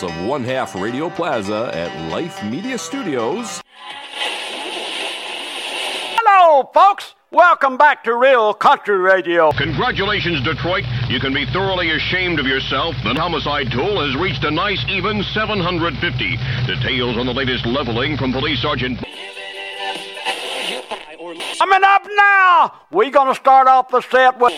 bowels of one half Radio Plaza at Life Media Studios. Hello, folks. Welcome back to Real Country Radio. Congratulations, Detroit. You can be thoroughly ashamed of yourself. The homicide toll has reached a nice even 750. Details on the latest leveling from Police Sergeant. Coming up now, we're going to start off the set with.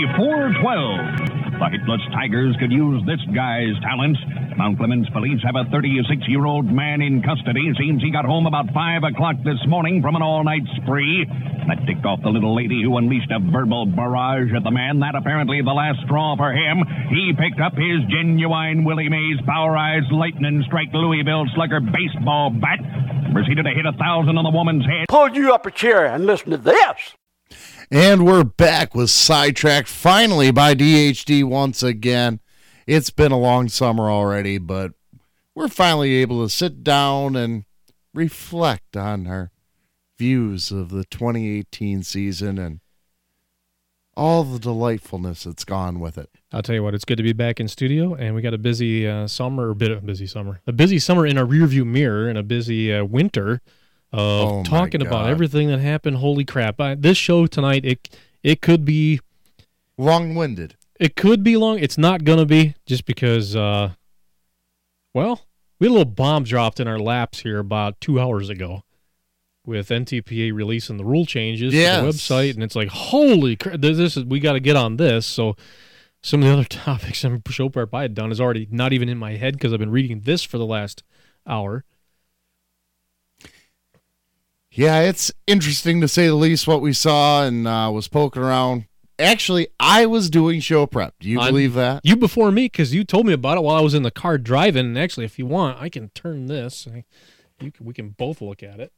20 minutes before 12. The Hitless Tigers could use this guy's talents. Mount Clemens police have a 36-year-old man in custody. Seems he got home about 5 o'clock this morning from an all-night spree. That ticked off the little lady who unleashed a verbal barrage at the man. That apparently the last straw for him. He picked up his genuine Willie Mays Power Eyes Lightning Strike Louisville Slugger baseball bat. Proceeded to hit a thousand on the woman's head. Pull you up a chair and listen to this. And we're back with Sidetracked finally by DHD once again. It's been a long summer already, but we're finally able to sit down and reflect on our views of the 2018 season and all the delightfulness that's gone with it. I'll tell you what, it's good to be back in studio, and we got a busy uh, summer, a bit of a busy summer, a busy summer in a rearview mirror, and a busy uh, winter of Oh, talking about everything that happened. Holy crap! I, this show tonight, it it could be Long-winded. it could be long. It's not gonna be just because, uh, well, we had a little bomb dropped in our laps here about two hours ago with NTPA releasing the rule changes to Yes. the website, and it's like, holy crap! This this is we got to get on this. So some of the other topics and show prep I had done is already not even in my head because I've been reading this for the last hour. Yeah, it's interesting to say the least what we saw and uh, was poking around. Actually, I was doing show prep. Do you I'm- believe that? You before me because you told me about it while I was in the car driving. And actually, if you want, I can turn this. I- You can, we can both look at it.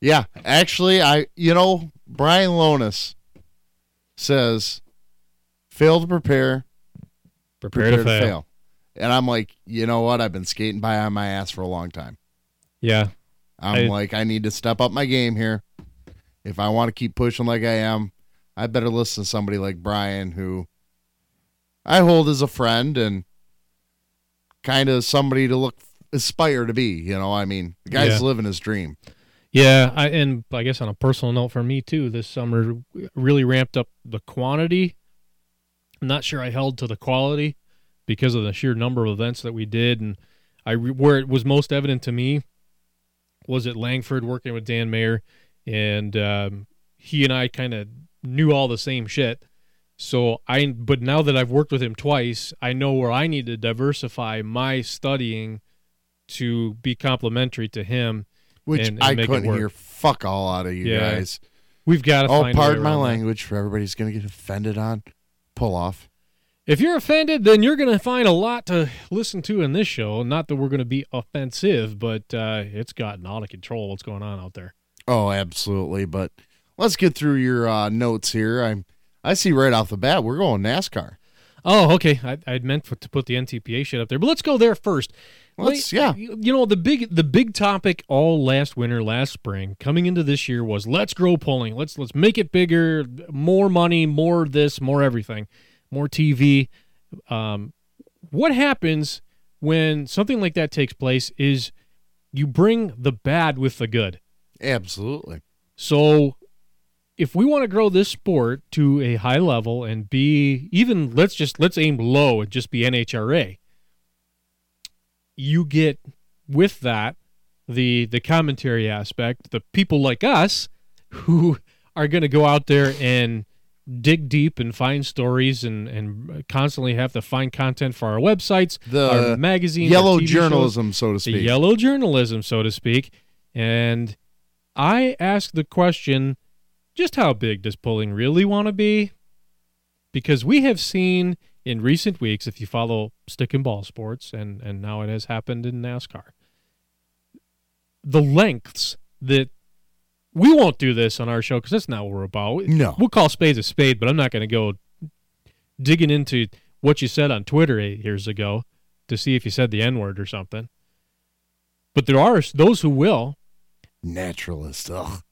Yeah, actually, I you know Brian Lonis says, "Fail to prepare, Prepare, to, fail. and I'm like, you know what? I've been skating by on my ass for a long time. Yeah, I'm I- like, I need to step up my game here. If I want to keep pushing like I am, I better listen to somebody like Brian, who I hold as a friend and kind of somebody to look aspire to be. You know, I mean, the guy's Yeah. living his dream. Yeah, I, and I guess on a personal note for me too, this summer really ramped up the quantity. I'm not sure I held to the quality because of the sheer number of events that we did, and I where it was most evident to me was at Langford working with Dan Mayer, and um, he and I kind of knew all the same shit. So I, but now that I've worked with him twice, I know where I need to diversify my studying to be complementary to him. Which and- and I couldn't hear fuck all out of you Yeah. guys. We've got to Oh, pardon my around that. language for everybody's going to get offended on. Pull off. If you're offended, then you're going to find a lot to listen to in this show. Not that we're going to be offensive, but uh, it's gotten out of control. What's going on out there? Oh, absolutely. But let's get through your uh, notes here. I'm. I see right off the bat we're going NASCAR. Oh, okay. I, I'd meant for, to put the NTPA shit up there, but let's go there first. Let's- yeah. You know the big the big topic all last winter, last spring, coming into this year was let's grow polling. Let's let's make it bigger, more money, more this, more everything, more TV. Um, what happens when something like that takes place is you bring the bad with the good. Absolutely. So if we want to grow this sport to a high level and be even let's just let's aim low and just be NHRA. You get with that the the commentary aspect, the people like us who are going to go out there and dig deep and find stories and and constantly have to find content for our websites, The our magazines, our Yellow TV shows journalism, so to the speak. yellow journalism, so to speak. And I ask the question just how big does polling really want to be? Because we have seen in recent weeks, if you follow stick and ball sports, and, and now it has happened in NASCAR, the lengths that we won't do this on our show because that's not what we're about. No. We'll call spades a spade, but I'm not going to go digging into what you said on Twitter eight years ago to see if you said the N word or something. But there are those who will. Naturalist. Ugh.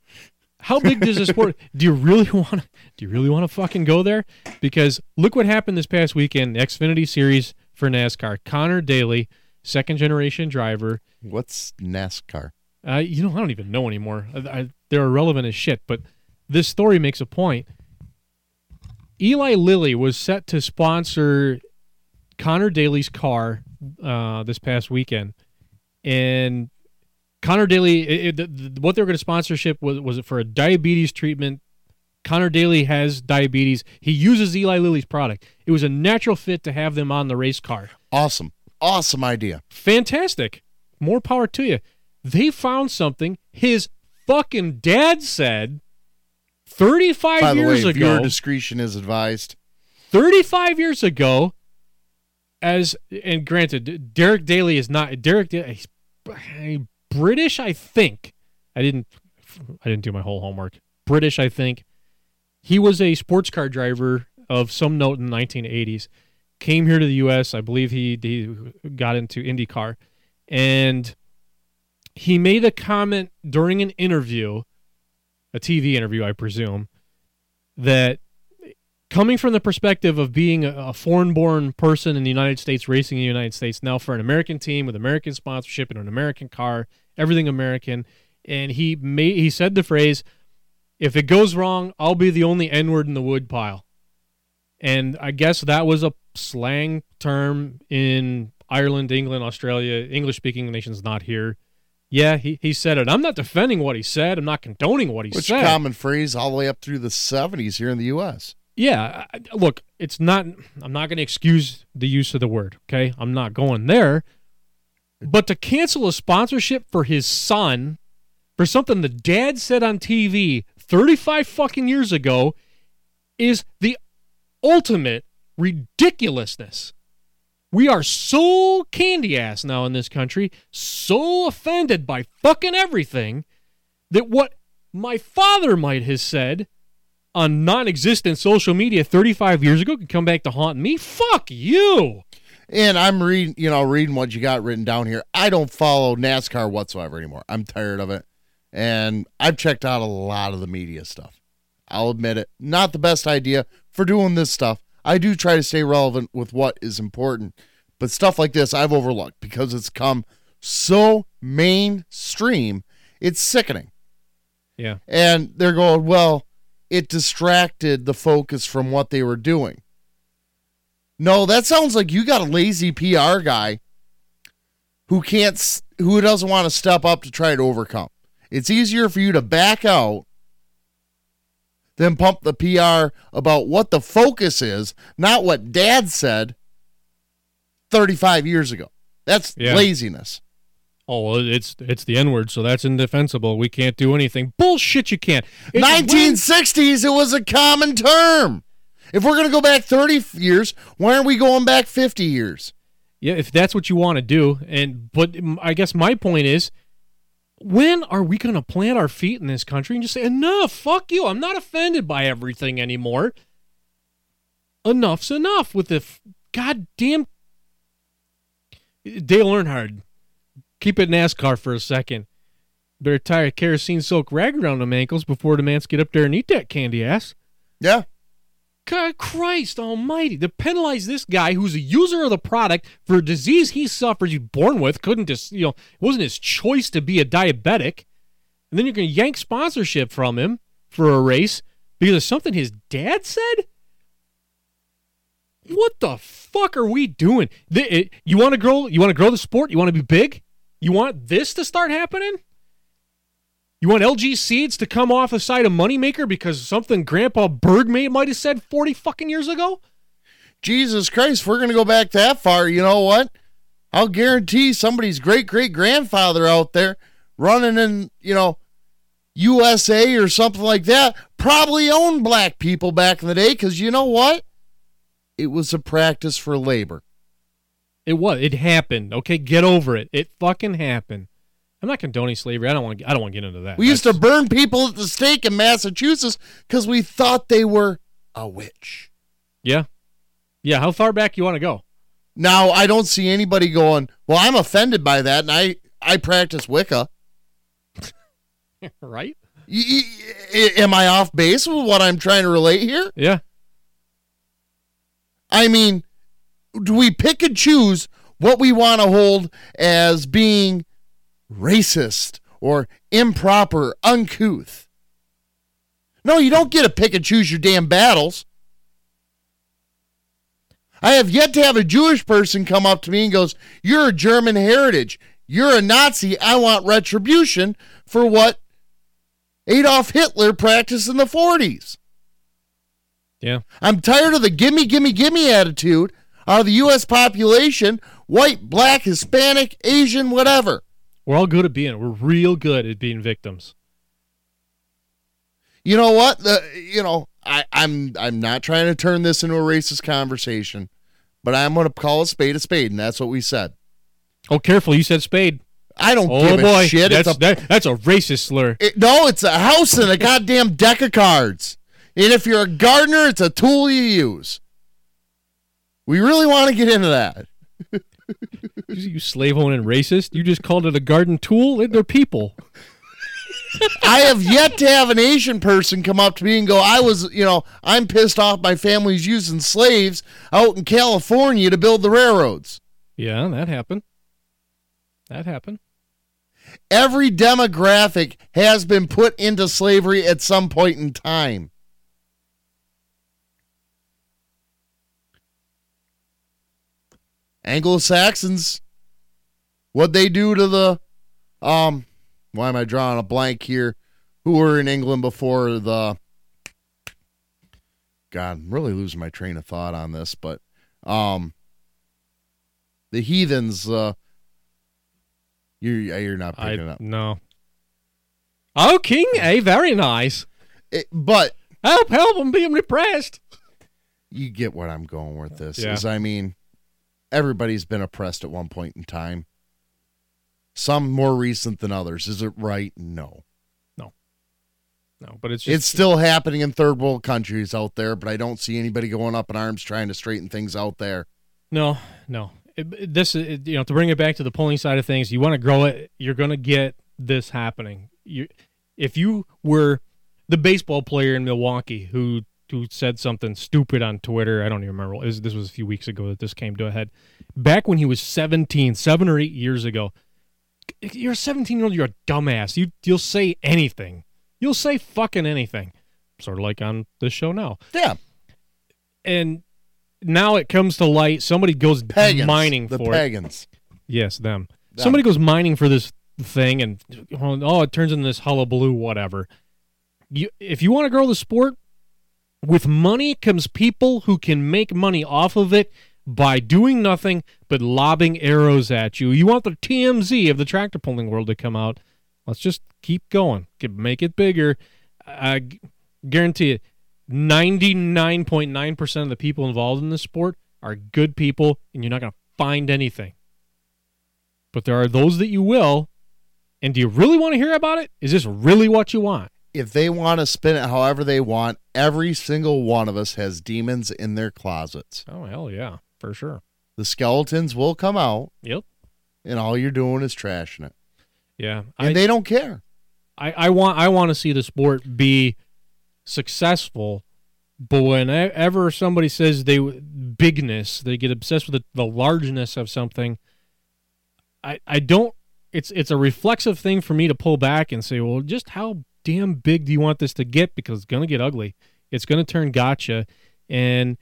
How big does this sport? do you really want to? Do you really want to fucking go there? Because look what happened this past weekend, the Xfinity Series for NASCAR. Connor Daly, second generation driver. What's NASCAR? Uh, you know, I don't even know anymore. I, I, they're irrelevant as shit. But this story makes a point. Eli Lilly was set to sponsor Connor Daly's car uh, this past weekend, and Connor Daly, it, it, what they were going to sponsorship was was it for a diabetes treatment. Connor Daly has diabetes. He uses Eli Lilly's product. It was a natural fit to have them on the race car. Awesome, awesome idea. Fantastic. More power to you. They found something his fucking dad said 35 By the years way, ago. Your discretion is advised. 35 years ago as and granted Derek Daly is not Derek he's British I think. I didn't I didn't do my whole homework. British I think. He was a sports car driver of some note in the 1980s came here to the US I believe he he got into IndyCar. And he made a comment during an interview a TV interview I presume that coming from the perspective of being a, a foreign-born person in the United States, racing in the United States, now for an American team with American sponsorship and an American car, everything American, and he made he said the phrase, "If it goes wrong, I'll be the only N-word in the wood pile," and I guess that was a slang term in Ireland, England, Australia, English-speaking nations not here. Yeah, he, he said it. I'm not defending what he said. I'm not condoning what he said. Which said. common phrase all the way up through the 70s here in the U.S. Yeah, I- look, it's not. I'm not going to excuse the use of the word. Okay, I'm not going there. But to cancel a sponsorship for his son for something the dad said on TV 35 fucking years ago is the ultimate ridiculousness. We are so candy ass now in this country, so offended by fucking everything that what my father might have said on non-existent social media 35 years ago could come back to haunt me. Fuck you. And I'm reading, you know, reading what you got written down here. I don't follow NASCAR whatsoever anymore. I'm tired of it. And I've checked out a lot of the media stuff. I'll admit it. Not the best idea for doing this stuff. I do try to stay relevant with what is important. But stuff like this I've overlooked because it's come so mainstream. It's sickening. Yeah. And they're going, well, it distracted the focus from what they were doing. No, that sounds like you got a lazy PR guy who can't, who doesn't want to step up to try to overcome. It's easier for you to back out than pump the PR about what the focus is, not what dad said 35 years ago. That's Yeah. laziness. Oh, well, it's it's the N word, so that's indefensible. We can't do anything. Bullshit, you can't. It's 1960s, it was a common term. If we're going to go back 30 years, why aren't we going back 50 years? Yeah, if that's what you want to do, and but I guess my point is, when are we going to plant our feet in this country and just say enough? Fuck you. I'm not offended by everything anymore. Enough's enough with the f- goddamn Dale Earnhardt. Keep it NASCAR for a second. Better tie a kerosene silk rag around them ankles before the mans get up there and eat that candy ass. Yeah. God Christ almighty. To penalize this guy who's a user of the product for a disease he suffers, he's born with, couldn't just, you know, it wasn't his choice to be a diabetic. And then you're going to yank sponsorship from him for a race because of something his dad said? What the fuck are we doing? You want to grow you want to grow the sport? You want to be big? You want this to start happening? You want LG Seeds to come off the side of Moneymaker because something Grandpa Berg may, might have said 40 fucking years ago? Jesus Christ, we're going to go back that far, you know what? I'll guarantee somebody's great great grandfather out there running in, you know, USA or something like that probably owned black people back in the day because you know what? It was a practice for labor. It was. It happened. Okay, get over it. It fucking happened. I'm not condoning slavery. I don't want. I don't want to get into that. We used to burn people at the stake in Massachusetts because we thought they were a witch. Yeah, yeah. How far back you want to go? Now I don't see anybody going, Well, I'm offended by that and I, I practice Wicca. right? Y- y- am I off base with what I'm trying to relate here? Yeah. I mean, do we pick and choose what we want to hold as being racist or improper, uncouth? No, you don't get to pick and choose your damn battles. I have yet to have a Jewish person come up to me and goes, "You're a German heritage. You're a Nazi. I want retribution for what Adolf Hitler practiced in the 40s." Yeah. I'm tired of the gimme, gimme, gimme attitude out of the U.S. population white, black, Hispanic, Asian, whatever. We're all good at being we're real good at being victims. You know what? The you know, I, I'm I'm not trying to turn this into a racist conversation, but I'm gonna call a spade a spade, and that's what we said. Oh, careful! You said spade. I don't Oh give boy, a shit. that's it's a that, that's a racist slur. it- no, it's a house and a goddamn deck of cards. And if you're a gardener, it's a tool you use. We really want to get into that. You slave owning racist. You just called it a garden tool. They're people. I have yet to have an Asian person come up to me and go, I was, you know, I'm pissed off my family's using slaves out in California to build the railroads. Yeah, that happened. That happened. Every demographic has been put into slavery at some point in time. Anglo Saxons, what they do to the, um, why am I drawing a blank here? Who were in England before the? God, I'm really losing my train of thought on this, but, um, the heathens. Uh, you're you're not picking it up. no. Oh, King A, very nice. It, but Help, help! I'm being repressed. you get what I'm going with this. Yeah. Is I mean, everybody's been oppressed at one point in time. Some more recent than others. Is it right? No. No, No, but it's just, It's still happening in third world countries out there, but I don't see anybody going up in arms trying to straighten things out there. no, no. It- this, you know, to bring it back to the polling side of things, you want to grow it. You're going to get this happening. You, if you were the baseball player in Milwaukee who who said something stupid on Twitter, I don't even remember. Was, this was a few weeks ago that this came to a head. Back when he was 17, seven or eight years ago, you're a 17 year old. You're a dumbass. You you'll say anything. You'll say fucking anything. Sort of like on this show now. Yeah. And now it comes to light. Somebody goes Pagans. mining the for it. pagans. Yes, them. Them. Somebody goes mining for this thing, and oh, it turns into this hullabaloo, whatever. You, if you want to grow the sport, with money comes people who can make money off of it by doing nothing but lobbing arrows at you. You want the TMZ of the tractor pulling world to come out. Let's just keep going. Make it bigger. I guarantee it. 99.9% of the people involved in this sport are good people, and you're not going to find anything. But there are those that you will. And do you really want to hear about it? Is this really what you want? If they want to spin it however they want, every single one of us has demons in their closets. Oh, hell yeah, for sure. The skeletons will come out, Yep. and all you're doing is trashing it. Yeah. And I, they don't care. I, I want I want to see the sport be successful, but whenever somebody says they bigness, they get obsessed with the, the largeness of something. I I don't. It's it's a reflexive thing for me to pull back and say, well, just how damn big do you want this to get? Because it's gonna get ugly. It's gonna turn gotcha, and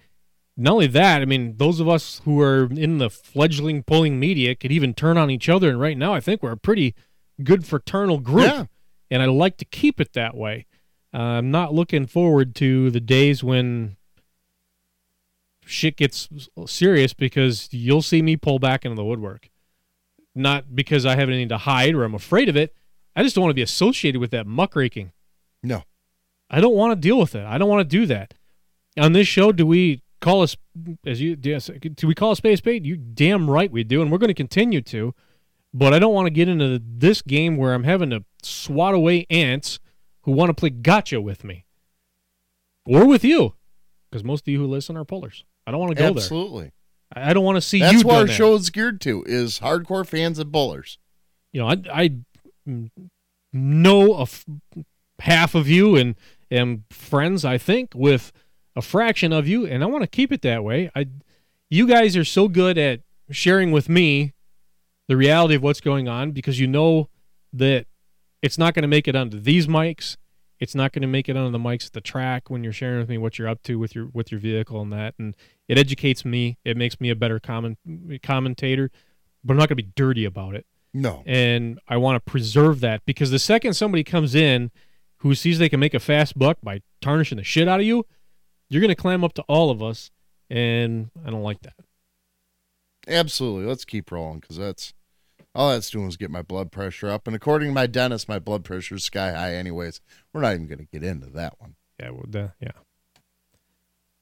not only that, I mean, those of us who are in the fledgling pulling media could even turn on each other. And right now, I think we're a pretty good fraternal group Yeah. and I like to keep it that way. Uh, I'm not looking forward to the days when shit gets serious because you'll see me pull back into the woodwork. Not because I have anything to hide or I'm afraid of it. I just don't want to be associated with that muckraking. No. I don't want to deal with it. I don't want to do that. On this show, do we call us as you yes, do we call a a spade? You damn right we do, and we're going to continue to. But I don't want to get into this game where I'm having to swat away ants who want to play gotcha with me or with you, because most of you who listen are pullers. I don't want to go Absolutely. there. Absolutely. I don't want to see That's you. what our that. show is geared to: is hardcore fans and bowlers. you know, I, I know a f- half of you and am friends, I think, with a fraction of you, and I want to keep it that way. I, you guys are so good at sharing with me the reality of what's going on because you know that it's not going to make it onto these mics. It's not going to make it onto the mics at the track when you're sharing with me what you're up to with your with your vehicle and that. And it educates me. It makes me a better comment commentator. But I'm not going to be dirty about it. No. And I want to preserve that because the second somebody comes in who sees they can make a fast buck by tarnishing the shit out of you, you're going to climb up to all of us, and I don't like that. Absolutely. Let's keep rolling because that's all that's doing is get my blood pressure up. And according to my dentist, my blood pressure is sky high, anyways. We're not even going to get into that one. Yeah, well, the, yeah.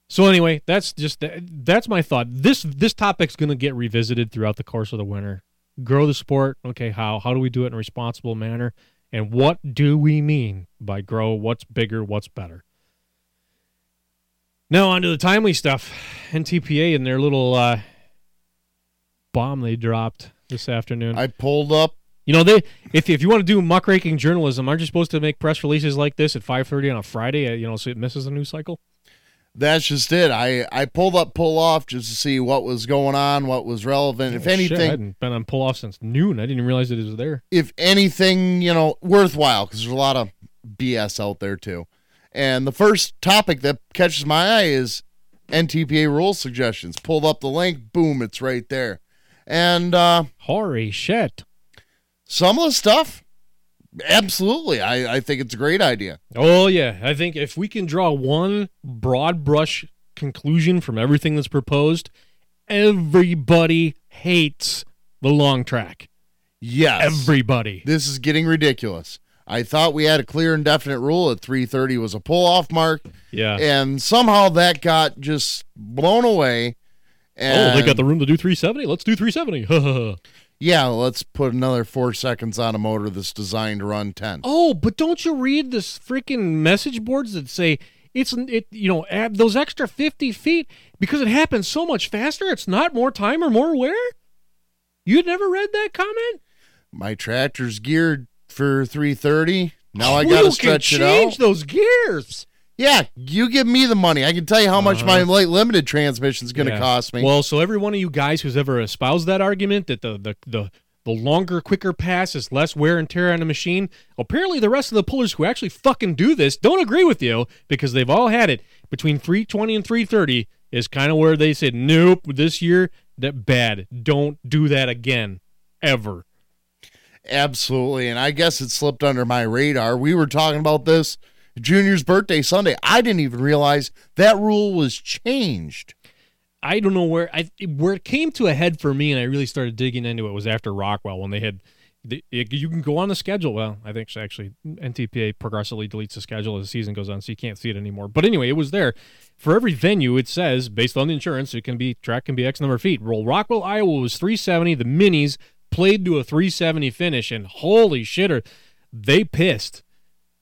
So anyway, that's just that's my thought. This this topic's going to get revisited throughout the course of the winter. Grow the sport. Okay, how how do we do it in a responsible manner? And what do we mean by grow? What's bigger? What's better? Now on to the timely stuff. NTPA and their little uh, bomb they dropped this afternoon. I pulled up. You know, they if if you want to do muckraking journalism, aren't you supposed to make press releases like this at five thirty on a Friday? Uh, you know, so it misses the news cycle. That's just it. I I pulled up pull off just to see what was going on, what was relevant. Oh, if anything, shit, I hadn't been on pull off since noon. I didn't even realize it was there. If anything, you know, worthwhile because there's a lot of BS out there too. And the first topic that catches my eye is NTPA rule suggestions. Pulled up the link, boom, it's right there. And uh Holy shit. Some of the stuff, absolutely. I, I think it's a great idea. Oh yeah. I think if we can draw one broad brush conclusion from everything that's proposed, everybody hates the long track. Yes. Everybody. This is getting ridiculous. I thought we had a clear and definite rule at 330 was a pull off mark. Yeah. And somehow that got just blown away. And oh, they got the room to do 370. Let's do 370. yeah, let's put another four seconds on a motor that's designed to run 10. oh, but don't you read this freaking message boards that say it's it you know add those extra 50 feet because it happens so much faster. It's not more time or more wear. You'd never read that comment? My tractor's geared for 330. Now I got to can stretch it change out. those gears. Yeah, you give me the money. I can tell you how much my light limited transmission is going to Uh-huh. Yeah. cost me. Well, so every one of you guys who's ever espoused that argument that the the the the longer, quicker pass is less wear and tear on the machine. Apparently, the rest of the pullers who actually fucking do this don't agree with you because they've all had it between 320 and 330 is kind of where they said, nope, this year that bad. Don't do that again, ever. Absolutely. And I guess it slipped under my radar. We were talking about this Junior's birthday Sunday. I didn't even realize that rule was changed. I don't know where I where it came to a head for me, and I really started digging into it was after Rockwell when they had. You can go on the schedule. Well, I think actually NTPA progressively deletes the schedule as the season goes on, so you can't see it anymore. But anyway, it was there for every venue. It says based on the insurance, it can be track can be X number of feet. Roll Rockwell, Iowa was 370. The minis played to a 370 finish, and holy shit, are they pissed?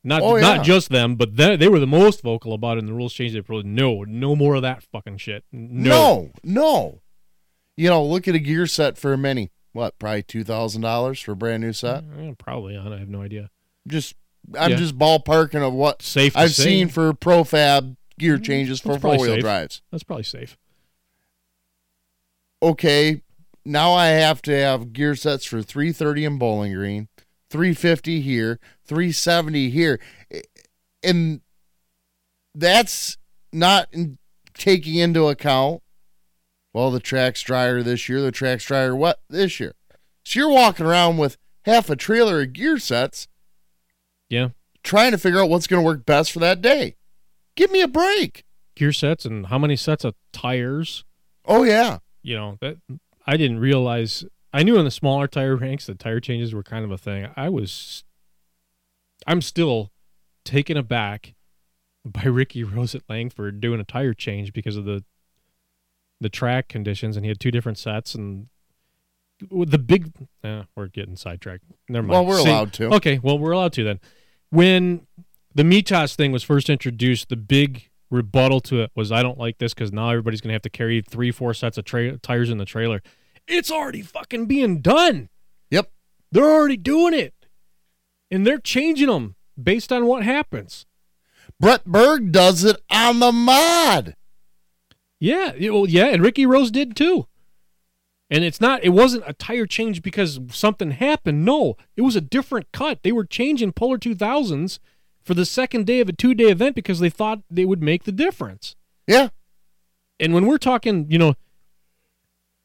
Not Oh, yeah. not just them, but they, they were the most vocal about it. And the rules changed. They probably no, no more of that fucking shit. No, No, no. You know, look at a gear set for a mini. What, probably $2,000 for a brand new set? Eh, probably. I have no idea. Just, I'm Yeah. just ballparking of what Safe. I've say. seen for profab gear changes for four wheel drives. That's probably safe. okay, now I have to have gear sets for 330 in Bowling Green, 350 here, 370 here. And that's not taking into account, well, the track's drier this year, the track's drier what this year. So you're walking around with half a trailer of gear sets Yeah. trying to figure out what's going to work best for that day. Give me a break. Gear sets and how many sets of tires? Oh, yeah. You know that I didn't realize. I knew in the smaller tire ranks that tire changes were kind of a thing. I was. I'm still taken aback by Ricky Rose at Langford doing a tire change because of the the track conditions, and he had two different sets and. The big, eh, we're getting sidetracked. Never mind. Well, we're See- allowed to. Okay, well, we're allowed to then. When the Mitas thing was first introduced, the big rebuttal to it was, I don't like this because now everybody's going to have to carry three, four sets of tra- tires in the trailer. It's already fucking being done. Yep. They're already doing it. And they're changing them based on what happens. Brett Berg does it on the mod. Yeah, well, yeah, and Ricky Rose did too. And it's not it wasn't a tire change because something happened. No, it was a different cut. They were changing Polar 2000s for the second day of a two-day event because they thought they would make the difference. Yeah. And when we're talking, you know,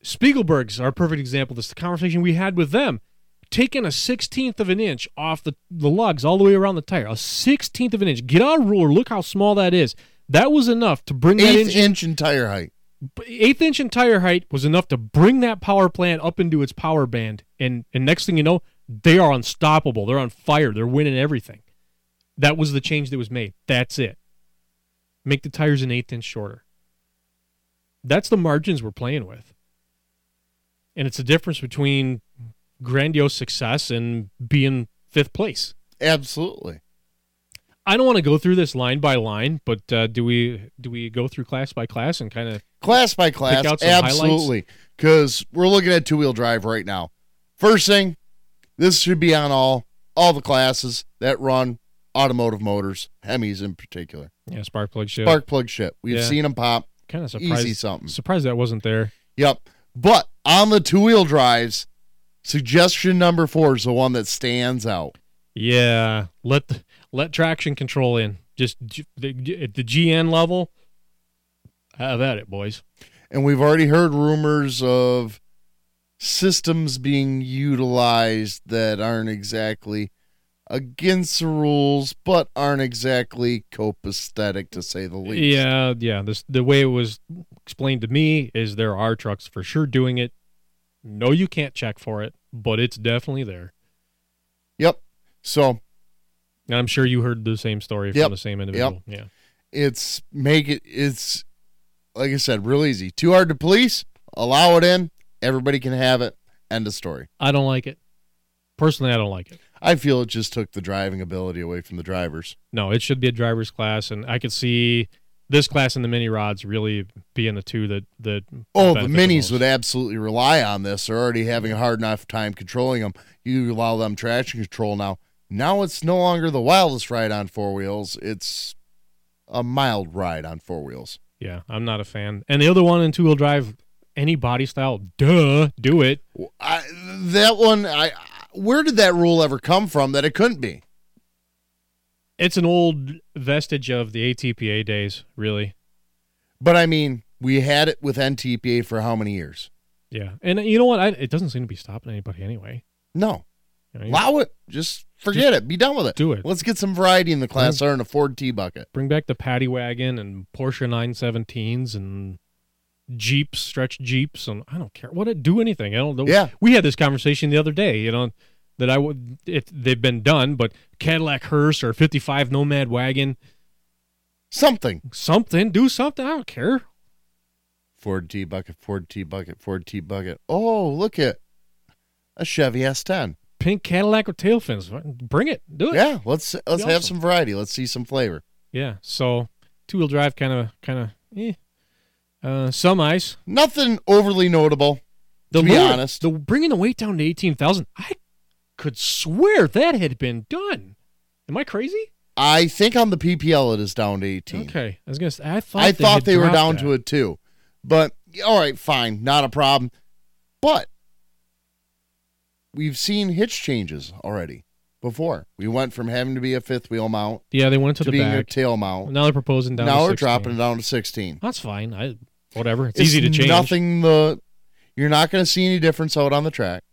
Spiegelberg's our perfect example. This is the conversation we had with them. Taking a sixteenth of an inch off the, the lugs all the way around the tire, a sixteenth of an inch. Get out a ruler. Look how small that is. That was enough to bring that Eighth engine inch in tire height. eighth inch in tire height was enough to bring that power plant up into its power band. And and next thing you know, they are unstoppable. They're on fire. They're winning everything. That was the change that was made. That's it. Make the tires an eighth inch shorter. That's the margins we're playing with. And it's the difference between grandiose success and being fifth place. Absolutely. I don't want to go through this line by line, but uh, do we do we go through class by class and kind of Class by class, absolutely. Because we're looking at two wheel drive right now. First thing, this should be on all all the classes that run automotive motors, Hemis in particular. yeah spark plug shit? Spark plug shit. We've Yeah. seen them pop. kind of surprised Easy something. surprised that wasn't there Yep. But on the two wheel drives, suggestion number four is the one that stands out. yeah let let traction control in just the, at the gn level have at it boys And we've already heard rumors of systems being utilized that aren't exactly against the rules, but aren't exactly copacetic to say the least. yeah yeah this the way it was explained to me is there are trucks for sure doing it no you can't check for it but it's definitely there Yep. So and i'm sure you heard the same story Yep. from the same individual yeah it's make it it's like I said, real easy. Too hard to police. Allow it in. Everybody can have it. End of story. i don't like it personally i don't like it I feel it just took the driving ability away from the drivers. No, it should be a driver's class, and I could see this class and the mini rods really being the two that that. Oh, the minis most. would absolutely rely on this. They're already having a hard enough time controlling them. You allow them traction control now. Now it's no longer the wildest ride on four wheels. It's a mild ride on four wheels. Yeah, I'm not a fan. And the other one in two wheel drive, any body style, duh, do it. I, that one, I where did that rule ever come from that it couldn't be? It's an old vestige of the ATPA days, really. But I mean, we had it with NTPA for how many years? Yeah, and uh, you know what? I, it doesn't seem to be stopping anybody anyway. No, You know, you allow it. Just forget it. Be done with it. do it. Let's get some variety in the class R and a Ford T bucket. Bring back the paddy wagon and Porsche 917s and Jeeps, stretch Jeeps, and I don't care what it do anything. I don't know. Yeah. we had this conversation the other day. You know that I would if they've been done, but Cadillac hearse or 55 Nomad wagon, Something. something, do something. I don't care. Ford T bucket, Ford T bucket, Ford T bucket. Oh, look at a Chevy S10. Pink Cadillac with tail fins, bring it, do it. Yeah, let's let's Be have some variety. Let's see some flavor. Yeah. So two wheel drive, kind of, kind of, eh. Uh, some ice. Nothing overly notable. The To be lower- honest. the bringing the weight down to eighteen thousand, I could swear that had been done. Am I crazy? I think on the PPL it is down to 18. Okay, I was gonna say I thought I they thought they were down that. to it too. But all right, fine, not a problem. But we've seen hitch changes already before. We went from having to be a fifth wheel mount Yeah, they went to, to, the being a tail mount. now they're proposing down. now to we're 16. dropping it down to 16. That's fine. I whatever. It's, easy to change. Nothing the you're not going to see any difference out on the track.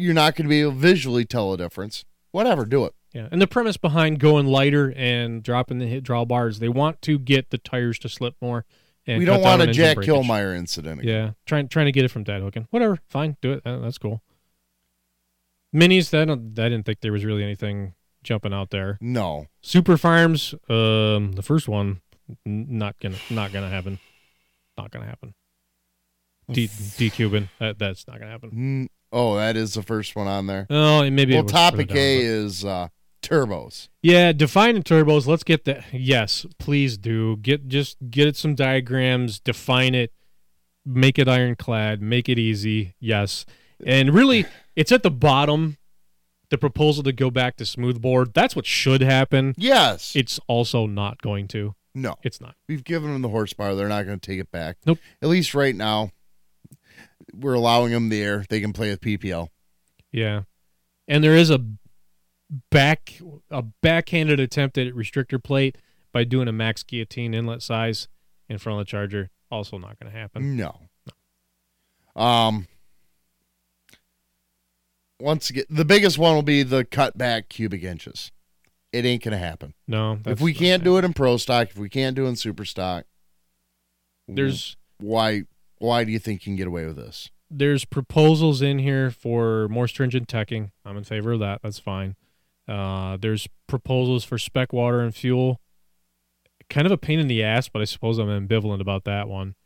You're not going to be able to visually tell a difference. Whatever, do it. Yeah, and the premise behind going lighter and dropping the hit draw bars, they want to get the tires to slip more. And we don't want a Jack breakage. Killmeyer incident. Again. Yeah, trying trying to get it from dead hooking. Whatever, fine, do it. Uh, that's cool. Minis, that I didn't think there was really anything jumping out there. No. Super farms, um, the first one, not gonna not gonna happen. Not gonna happen. D D Cuban, that that's not gonna happen. Mm, oh, that is the first one on there. Oh, and maybe well, topic A is uh, turbos. Yeah, defining turbos. Let's get that. Yes, please do. Get just get it some diagrams, define it, make it ironclad, make it easy. Yes, and really, it's at the bottom the proposal to go back to smoothbore. That's what should happen. Yes. It's also not going to. no. It's not. We've given them the horsepower. They're not going to take it back. Nope. At least right now, we're allowing them the air. They can play with PPL. Yeah. And there is a back a backhanded attempt at restrictor plate by doing a max guillotine inlet size in front of the charger. Also not going to happen. No. Um. Once again, the biggest one will be the cut back cubic inches. It ain't gonna happen. No. if we can't do it in pro stock, if we can't do it in super stock, there's why why do you think you can get away with this? there's proposals in here for more stringent teching. I'm in favor of that. That's fine. Uh, there's proposals for spec water and fuel. Kind of a pain in the ass, but I suppose I'm ambivalent about that one.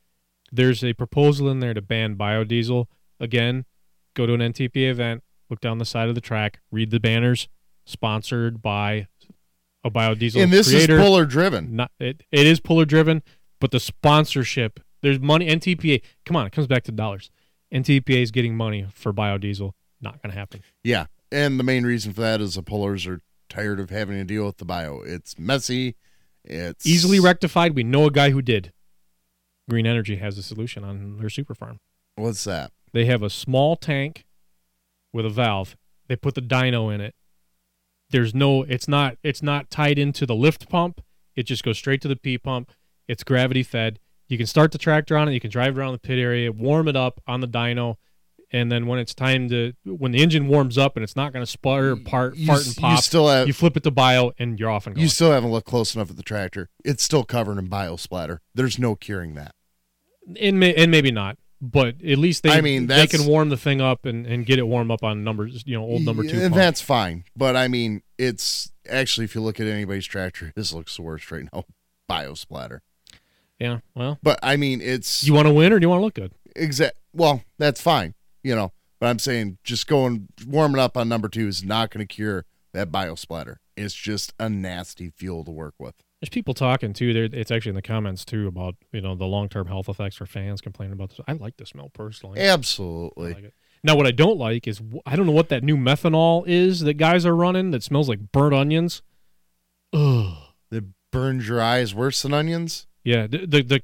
There's a proposal in there to ban biodiesel. Again, go to an NTPA event, look down the side of the track, read the banners, sponsored by a biodiesel and this creator. is puller driven. Not it, it is puller driven, but the sponsorship there's money. NTPA, come on, it comes back to dollars. NTPA is getting money for biodiesel. Not going to happen. Yeah, and the main reason for that is the pullers are tired of having to deal with the bio. It's messy. It's Easily rectified. We know a guy who did. Green Energy has a solution on their super farm. What's that? They have a small tank with a valve. They put the dino in it. There's no it's not it's not tied into the lift pump. It just goes straight to the P pump. It's gravity fed. You can start the tractor on it, you can drive around the pit area, warm it up on the dino, and then when it's time to when the engine warms up and it's not going to sputter, part, You fart and you still have- you flip it to bio and you're off and going. You still haven't looked close enough at the tractor. It's still covered in bio splatter. There's no curing that. and, may, and maybe not, but at least they I mean, they can warm the thing up and, and get it warm up on numbers, you know, old number two. And pump. that's fine. But I mean, it's actually if you look at anybody's tractor, this looks the worst right now. Bio splatter. Yeah. Well, But I mean, it's you want to win or do you want to look good? exact. Well, that's fine. You know, but I'm saying just going warming up on number two is not going to cure that bio splatter. It's just a nasty fuel to work with. There's people talking too. There, it's actually in the comments too about you know the long term health effects for fans complaining about this. I like the smell personally. Absolutely. like. Now, what I don't like is I don't know what that new methanol is that guys are running that smells like burnt onions. Ugh. That burns your eyes worse than onions. Yeah, the, the the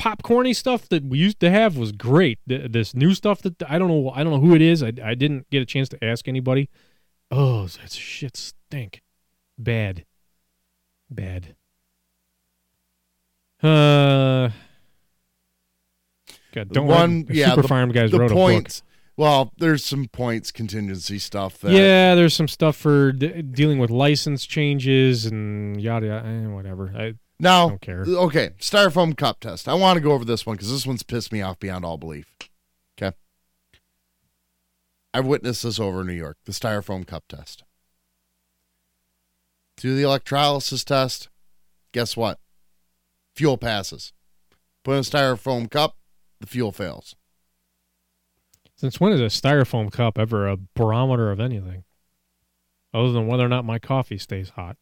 popcorny stuff that we used to have was great. Th- this new stuff that I don't know, I don't know who it is. I I didn't get a chance to ask anybody. Oh, that shit stink. Bad. Bad. Uh. God, don't One- worry. yeah, Super the- Farm guys the wrote a points- book. Well, there's some points contingency stuff that Yeah, there's some stuff for d- dealing with license changes and yada yada. Eh, whatever. I Now, don't care. okay, styrofoam cup test. I want to go over this one because this one's pissed me off beyond all belief. Okay. I've witnessed this over in New York, the styrofoam cup test. Do the electrolysis test. Guess what? Fuel passes. Put in a styrofoam cup, the fuel fails. Since when is a styrofoam cup ever a barometer of anything? Other than whether or not my coffee stays hot.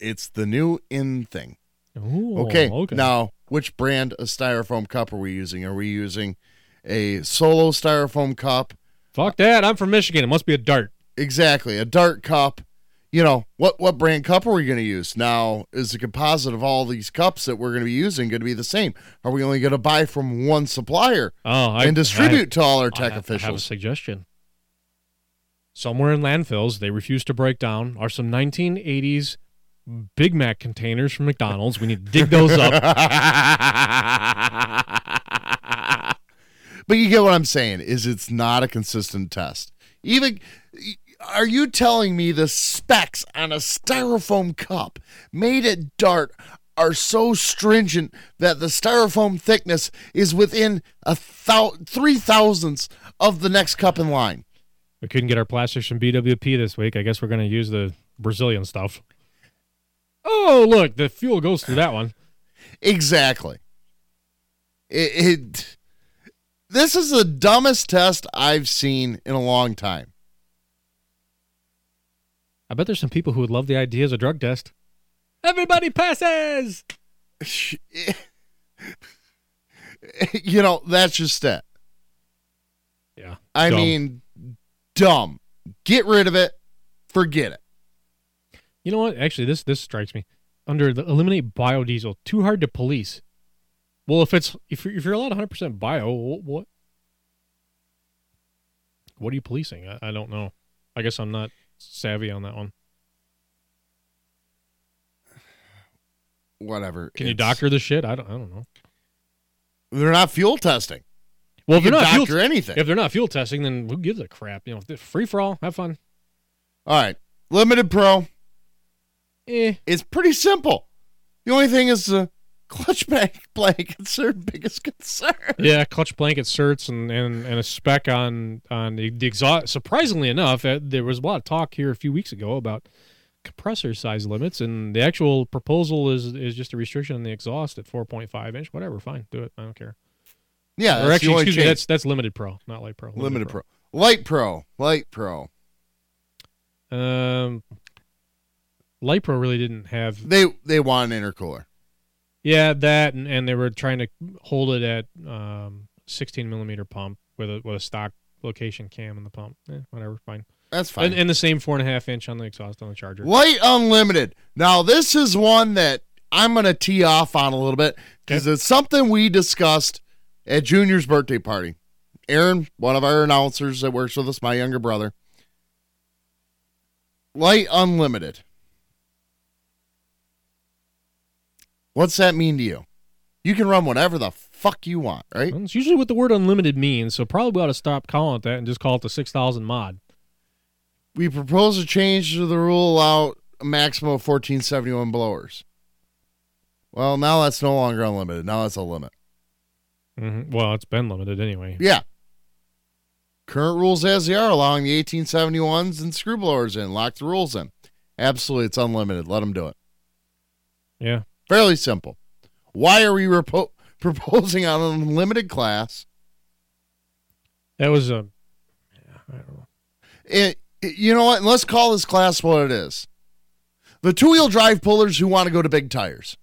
It's the new in thing. Ooh, Okay. okay. Now, which brand of styrofoam cup are we using? Are we using a Solo styrofoam cup? Fuck that. I'm from Michigan. It must be a Dart. Exactly, a Dart cup. You know what? What brand cup are we going to use? Now, is the composite of all these cups that we're going to be using going to be the same? Are we only going to buy from one supplier Oh, I, and distribute to all our tech I have, I have a officials? suggestion. Somewhere in landfills they refuse to break down are some 1980s Big Mac containers from McDonald's. We need to dig those up. but you get what I'm saying? Is it's not a consistent test. Even are you telling me the specs on a styrofoam cup made at Dart are so stringent that the styrofoam thickness is within a thou- three thousandths of the next cup in line? We couldn't get our plastics from BWP this week. I guess we're going to use the Brazilian stuff. Oh, look, the fuel goes through that one. Exactly. It, it this is the dumbest test I've seen in a long time. I bet there's some people who would love the idea as a drug test. Everybody passes. you know, that's just it. Yeah. I Dumb. mean, dumb. Get rid of it. forget it. You know what? Actually, this this strikes me. Under the eliminate biodiesel, too hard to police. Well, if it's if you're, if you're allowed 100 percent bio, wh- what what are you policing? I, I don't know. I guess I'm not savvy on that one. Whatever. Can you doctor the shit? I don't. I don't know. They're not fuel testing. Well, if you they're not fuel doctor anything. if they're not fuel testing, then who gives a crap? You know, free for all. Have fun. All right. Limited Pro. Eh. It's pretty simple. The only thing is the clutch bank blankets are biggest concern. Yeah, clutch blanket certs and, and, and a spec on on the, the exhaust. Surprisingly enough, uh, there was a lot of talk here a few weeks ago about compressor size limits, and the actual proposal is is just a restriction on the exhaust at 4.5 inch. Whatever, fine, do it. I don't care. Yeah, or actually, excuse me, that's that's limited pro, not light pro. limited pro. Light Pro. Light Pro. Um, light pro really didn't have. They they want an intercooler. Yeah, that and, and they were trying to hold it at um 16 millimeter pump with a with a stock location cam in the pump. Eh, whatever, fine. That's fine. And, and the same four and a half inch on the exhaust on the Charger. Light Unlimited. Now, this is one that I'm going to tee off on a little bit because it's something we discussed at Junior's birthday party. Aaron, one of our announcers that works with us, my younger brother. Light Unlimited. What's that mean to you? You can run whatever the fuck you want, right? Well, It's usually what the word unlimited means, so probably ought to stop calling it that and just call it the 6000 mod. We propose a change to the rule out a maximum of 1471 blowers. Well, now that's no longer unlimited. Now that's a limit. hmm Well, it's been limited anyway. Yeah. Current rules as they are, allowing the 1871s and screw blowers in. Lock the rules in. Absolutely, it's unlimited. Let them do it. Yeah. Fairly simple. Why are we repo- proposing on an unlimited class? That was um, a. I don't know. It, it- you know what? Let's call this class what it is. The two wheel drive pullers who want to go to big tires.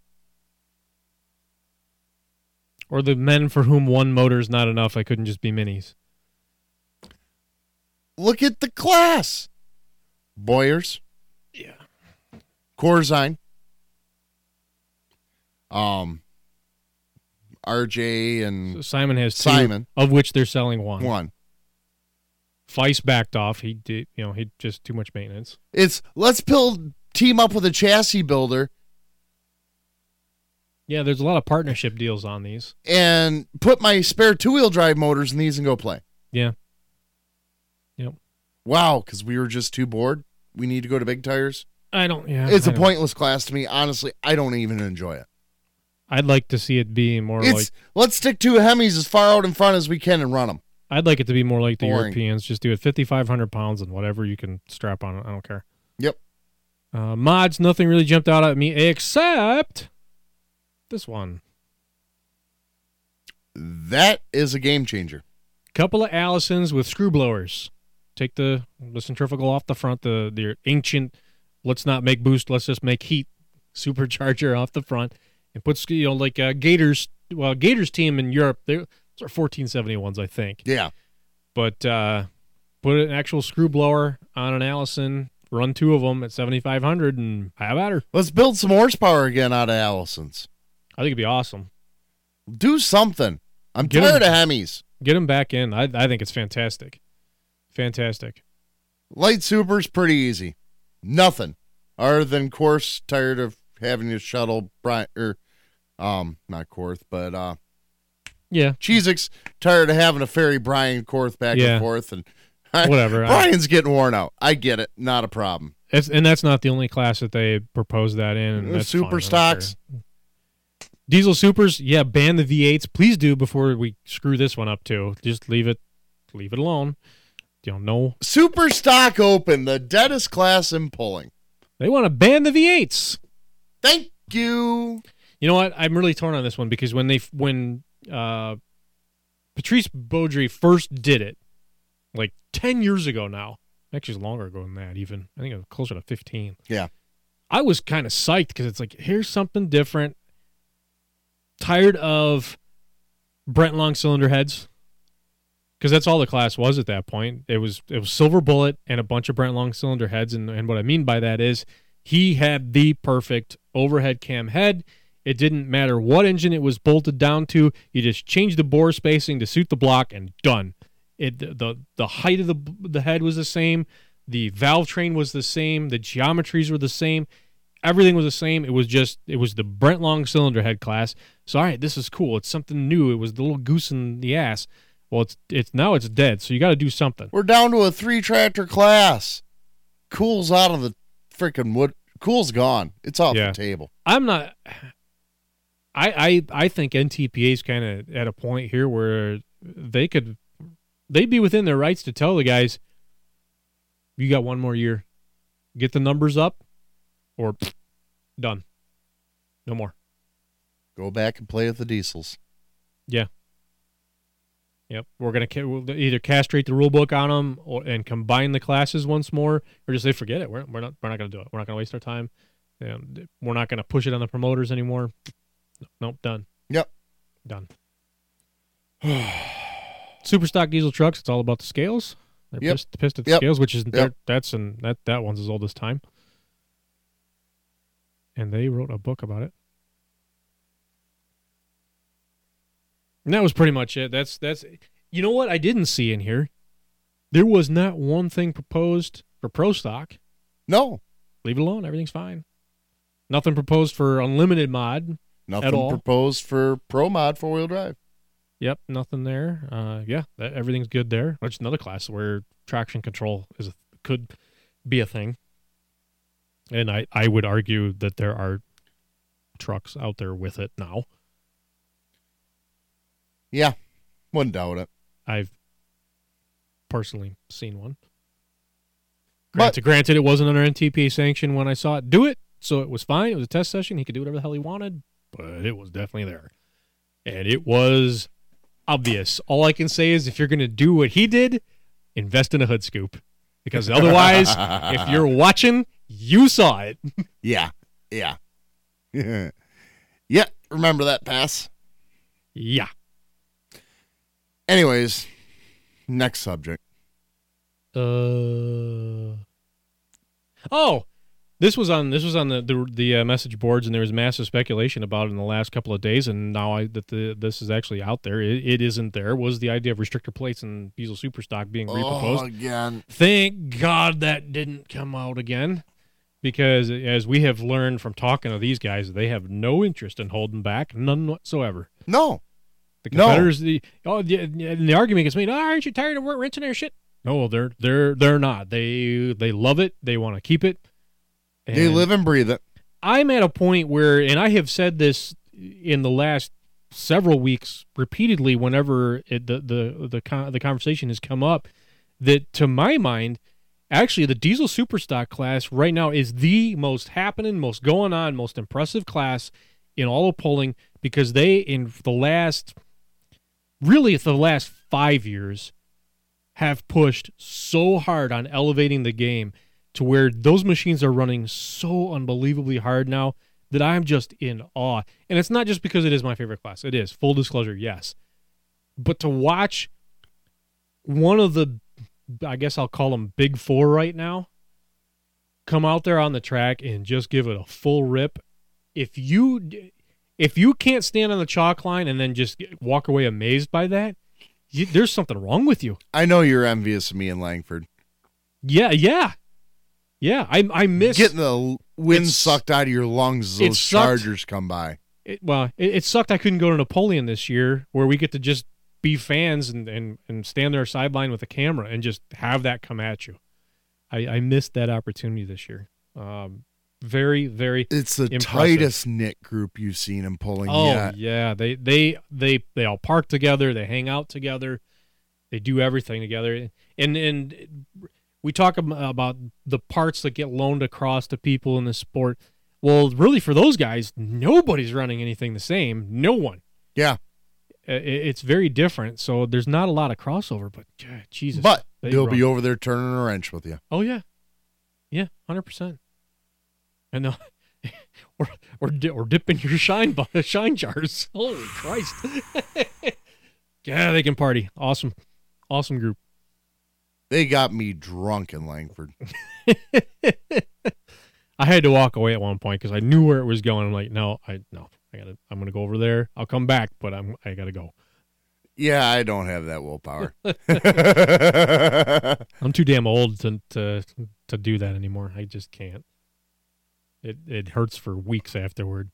Or the men for whom one motor is not enough. I couldn't just be minis. Look at the class. Boyers. Yeah. Corzine. Um, RJ and Simon has two, Simon. of which they're selling one. one. Feist backed off. He did, you know, he just too much maintenance. It's let's build team up with a chassis builder Yeah, there's a lot of partnership deals on these. and put my spare two wheel drive motors in these and go play. Yeah. Yep. Wow, because we were just too bored. We need to go to big tires. I don't. Yeah. It's a a pointless class to me. Honestly, I don't even enjoy it. I'd like to see it be more It's like. let's stick to Hemis as far out in front as we can and run them. I'd like it to be more like the Boring. Europeans. Just do it 5,500 pounds and whatever you can strap on it. I don't care. Yep. Uh, mods, nothing really jumped out at me except this one. That is a game changer. Couple of Allisons with screw blowers. Take the the centrifugal off the front, the the ancient. Let's not make boost. Let's just make heat supercharger off the front, and put you know like uh, Gators. Well, Gators team in Europe, they those are 1471s, I think. Yeah. But uh, put an actual screw blower on an Allison, run two of them at 7500, and have at her. Let's build some horsepower again out of Allison's. I think it'd be awesome. Do something. I'm Get tired of Hemis. Get them back in. I I think it's fantastic, fantastic. Light Super's pretty easy. Nothing. Other than course, tired of having to shuttle Brian or um not Korth, but uh Yeah, Cheezix tired of having to ferry Brian Korth back Yeah. and forth and Whatever. I- Brian's getting worn out. I get it. Not a problem. It's, and that's not the only class that they proposed that in. Uh, that's super fine, stocks. Diesel supers, yeah, ban the V8s. Please do before we screw this one up too. Just leave it, leave it alone. You don't know, Super Stock Open, the deadest class in pulling. they want to ban the V8s. Thank you. You know what? I'm really torn on this one because when they when uh, Patrice Beaudry first did it, like ten years ago now, actually it's longer ago than that. Even I think it was closer to fifteen. Yeah. I was kind of psyched because it's like here's something different. Tired of Brent Long cylinder heads. because that's all the class was at that point. It was it was Silver Bullet and a bunch of Brent Long cylinder heads, and and what I mean by that is he had the perfect overhead cam head. It didn't matter what engine it was bolted down to. You just changed the bore spacing to suit the block, and done. It the the height of the the head was the same. The valve train was the same. The geometries were the same. Everything was the same. It was just it was the Brent Long cylinder head class. So all right, this is cool. It's something new. It was the little goose in the ass. Well, it's it's now it's dead. So you got to do something. We're down to a three tractor class. Cool's out of the freaking wood. Cool's gone. It's off Yeah. the table. I'm not. I I I think NTPA is kind of at a point here where they could they'd be within their rights to tell the guys, you got one more year, get the numbers up, or done, no more. Go back and play with the diesels. Yep, we're gonna ca- we'll either castrate the rule book on them or and combine the classes once more, or just say forget it. We're we're not we're not gonna do it. We're not gonna waste our time. And we're not gonna push it on the promoters anymore. Nope, done. Yep. Done. Super stock diesel trucks. It's all about the scales. They're Yep. pissed, pissed at the Yep. scales, which is Yep. that's and that that one's as old as time. And they wrote a book about it. And that was pretty much it. That's that's you know what I didn't see in here. There was not one thing proposed for pro stock. No, Leave it alone. Everything's fine. Nothing proposed for unlimited mod. nothing proposed for Pro Mod four wheel drive. Yep, nothing there. Uh, yeah, that, everything's good there. Which is another class where traction control is a, could be a thing. And I, I would argue that there are trucks out there with it now. Yeah, wouldn't doubt it. I've personally seen one. But- Granted, granted, it wasn't under NTPA sanction when I saw it do it, so it was fine. It was a test session. He could do whatever the hell he wanted, but it was definitely there, and it was obvious. All I can say is, if you're going to do what he did, invest in a hood scoop, because otherwise, if you're watching, you saw it. Yeah, yeah, yeah. Remember that pass. yeah. Anyways, next subject. Uh. Oh, this was on this was on the the, the uh, message boards, and there was massive speculation about it in the last couple of days. And now I that the this is actually out there. It, it isn't there. Was the idea of restrictor plates and diesel superstock being Oh, reproposed? again. Thank God that didn't come out again, because as we have learned from talking to these guys, they have no interest in holding back, none whatsoever. No, The No. competitors, the oh, the, and the argument gets made. Oh, aren't you tired of renting their shit? No, they're they're they're not. They they love it. They want to keep it. they live and breathe it. I'm at a point where, and I have said this in the last several weeks repeatedly. Whenever it, the the the con- the conversation has come up, that to my mind, actually the diesel superstock class right now is the most happening, most going on, most impressive class in all of polling because they in the last really the last five years have pushed so hard on elevating the game to where those machines are running so unbelievably hard now that I'm just in awe. And it's not just because it is my favorite class. It is. Full disclosure, yes. But to watch one of the I guess I'll call them big 4 right now come out there on the track and just give it a full rip. If you if you can't stand on the chalk line and then just get- walk away amazed by that, you, there's something wrong with you. I know you're envious of me and Langford. Yeah, yeah, yeah. I I miss Getting the wind sucked out of your lungs as those sucked. Chargers come by. it, well, it, it sucked I couldn't go to Napoleon this year, where we get to just be fans and, and, and stand there sideline with a camera and just have that come at you. I, I missed that opportunity this year. Um, very, very. It's the Impressive. tightest knit group you've seen him pulling Oh yet. yeah, they they they they all park together. They hang out together. They do everything together. And and we talk about the parts that get loaned across to people in the sport. Well, really, for those guys, nobody's running anything the same. No one. Yeah, it's very different. So there's not a lot of crossover. But Jesus, but they they'll run. be over there turning a wrench with you. Oh yeah, yeah, hundred percent. And they'll uh, or or di- or dipping your shine shine jars. Holy Christ! yeah, they can party. Awesome, Awesome group. They got me drunk in Langford. I had to walk away at one point because I knew where it was going. I'm like, no, I no, I gotta. I'm gonna go over there. I'll come back, but I'm I gotta go. Yeah, I don't have that willpower. I'm too damn old to to to do that anymore. I just can't. It it hurts for weeks afterward.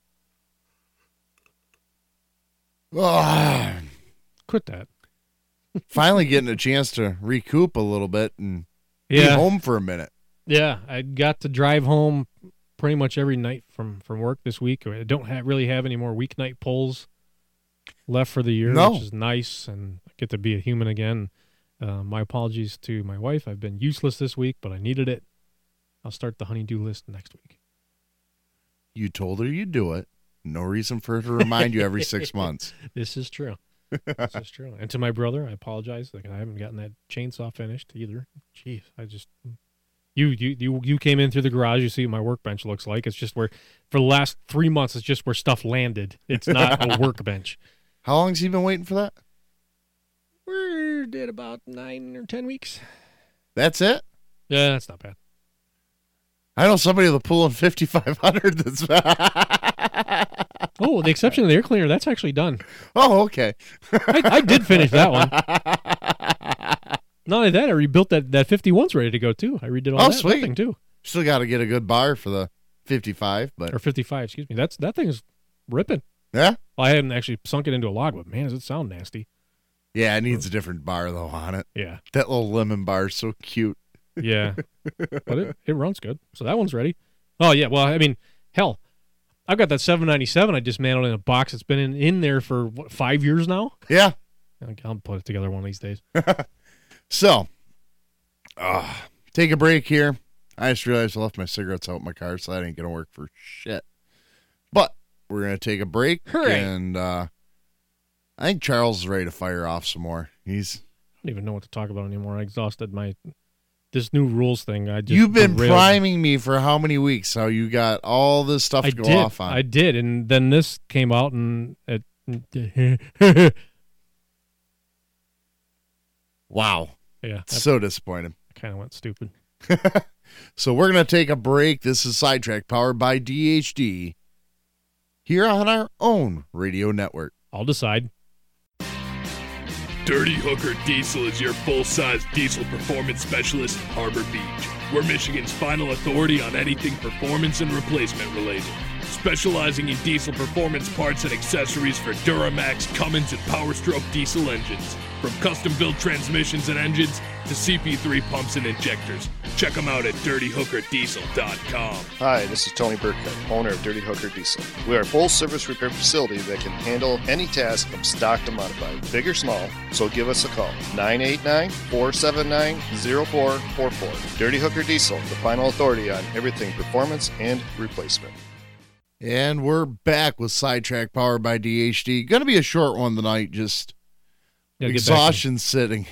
Ah, Quit that. finally getting a chance to recoup a little bit and be home for a minute. yeah. I got to drive home pretty much every night from from work this week. I don't have, really have any more weeknight pulls left for the year, No. which is nice, and I get to be a human again. Uh, my apologies to my wife. I've been useless this week, but I needed it. I'll start the honeydew list next week. You told her you'd do it. No reason for her to remind you every six months. This is true. this is true. And to my brother, I apologize. Like I haven't gotten that chainsaw finished either. Jeez, I just you you you you came in through the garage. You see what my workbench looks like. It's just where for the last three months, it's just where stuff landed. It's not a workbench. How long's he been waiting for that? We're did about nine or ten weeks. That's it? Yeah, that's not bad. I know somebody with a pool in 5,500 that's. Oh, the exception of the air cleaner, that's actually done. oh, okay. I, I did finish that one. Not only that, I rebuilt that that 51's ready to go too. I redid all Oh, that, sweet. thing too. Still got to get a good bar for the 55, but or 55, excuse me. That's that thing's ripping. yeah. Well, I hadn't actually sunk it into a log, but man, does it sound nasty. Yeah, it needs a different bar though on it. Yeah, That little lemon bar is so cute. Yeah, but it, it runs good. So that one's ready. Oh yeah, well, I mean, hell, I've got that 797 I dismantled in a box. that's been in, in there for what, five years now. Yeah. I'll- put it together one of these days. So, uh, take a break here. I just realized I left my cigarettes out in my car, so that ain't gonna work for shit. But we're gonna take a break, Hooray. and uh, I think Charles is ready to fire off some more. He's I don't even know what to talk about anymore. I exhausted my this new rules thing. I just you've been derailed. priming me for how many weeks? How you got all this stuff I to go did. off on? I did, and then this came out, and it. wow, yeah, I so disappointed. kind of went stupid. So we're gonna take a break. This is Sidetrack powered by DHD here on our own radio network. I'll decide. Dirty Hooker Diesel is your full size diesel performance specialist Harbor Beach. We're Michigan's final authority on anything performance and replacement related. Specializing in diesel performance parts and accessories for Duramax, Cummins, and Powerstroke diesel engines. From custom built transmissions and engines to CP3 pumps and injectors. Check them out at dirtyhookerdiesel.com. Hi, this is Tony Burkett, owner of Dirty Hooker Diesel. We are a full service repair facility that can handle any task from stock to modified, big or small, so give us a call. 989 479 0444. Dirty Hooker Diesel, the final authority on everything performance and replacement. And we're back with Sidetrack powered by DHD. Going to be a short one tonight, just Yeah, get back in- exhaustion sitting.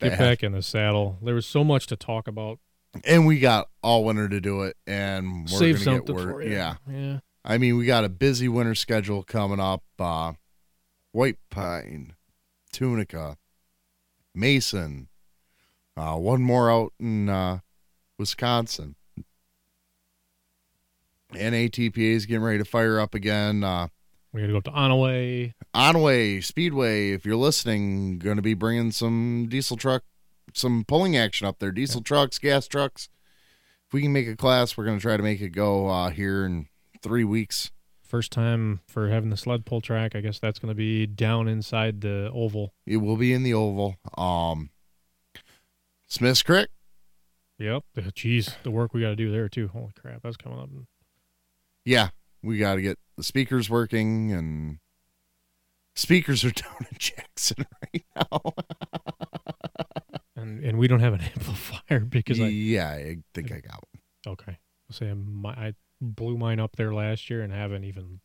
Get back in the saddle. There was so much to talk about. And we got all winter to do it, and we're Save gonna something get work. for you. Yeah, yeah. I mean, we got a busy winter schedule coming up. Uh, White Pine, Tunica, Mason, uh, one more out in uh, Wisconsin. NATPA is getting ready to fire up again. Uh, We got to go up to Onaway. Onway Speedway, if you're listening, going to be bringing some diesel truck, some pulling action up there. Diesel trucks, gas trucks. If we can make a class, we're going to try to make it go uh, here in three weeks. First time for having the sled pull track. I guess that's going to be down inside the oval. It will be in the oval. Um, Smith's Creek. Yep. Jeez, the work we got to do there too. Holy crap, that's coming up. Yeah, we got to get the speakers working, and speakers are down in Jackson right now. And and we don't have an amplifier because I yeah, I think I got one. okay. I'll say my, I blew mine up there last year and haven't even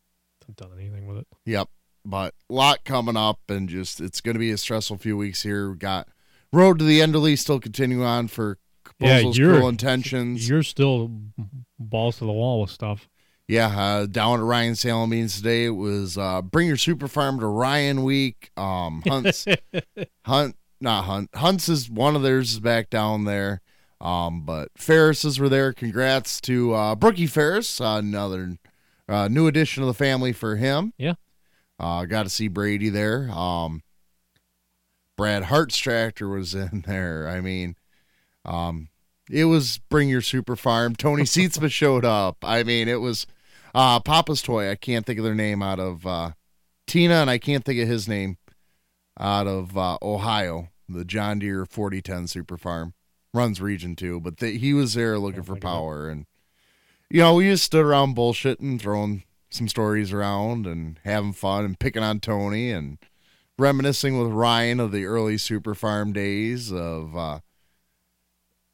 done anything with it. Yep. But a lot coming up and just it's gonna be a stressful few weeks here. We got Road to the Enderley still continuing on for Yeah, you're- intentions. You're still balls to the wall with stuff. Yeah, uh, down at Ryan Salem means today it was uh, bring your super farm to Ryan week. Um, hunts, hunt not Hunt. Hunts is one of theirs is back down there. Um, but Ferris's were there. Congrats to uh, Brookie Ferris, another uh, new addition to the family for him. Yeah. Uh, got to see Brady there. Um, Brad Hartstractor was in there. I mean, um, it was Bring Your Super Farm. Tony Seatsma showed up. I mean, it was uh, Papa's Toy. I can't think of their name out of uh, Tina, and I can't think of his name out of uh, Ohio, the John Deere 4010 Super Farm. Runs Region 2, but they, he was there looking for power. And, you know, we just stood around bullshitting, throwing some stories around and having fun and picking on Tony and reminiscing with Ryan of the early Super Farm days of, uh,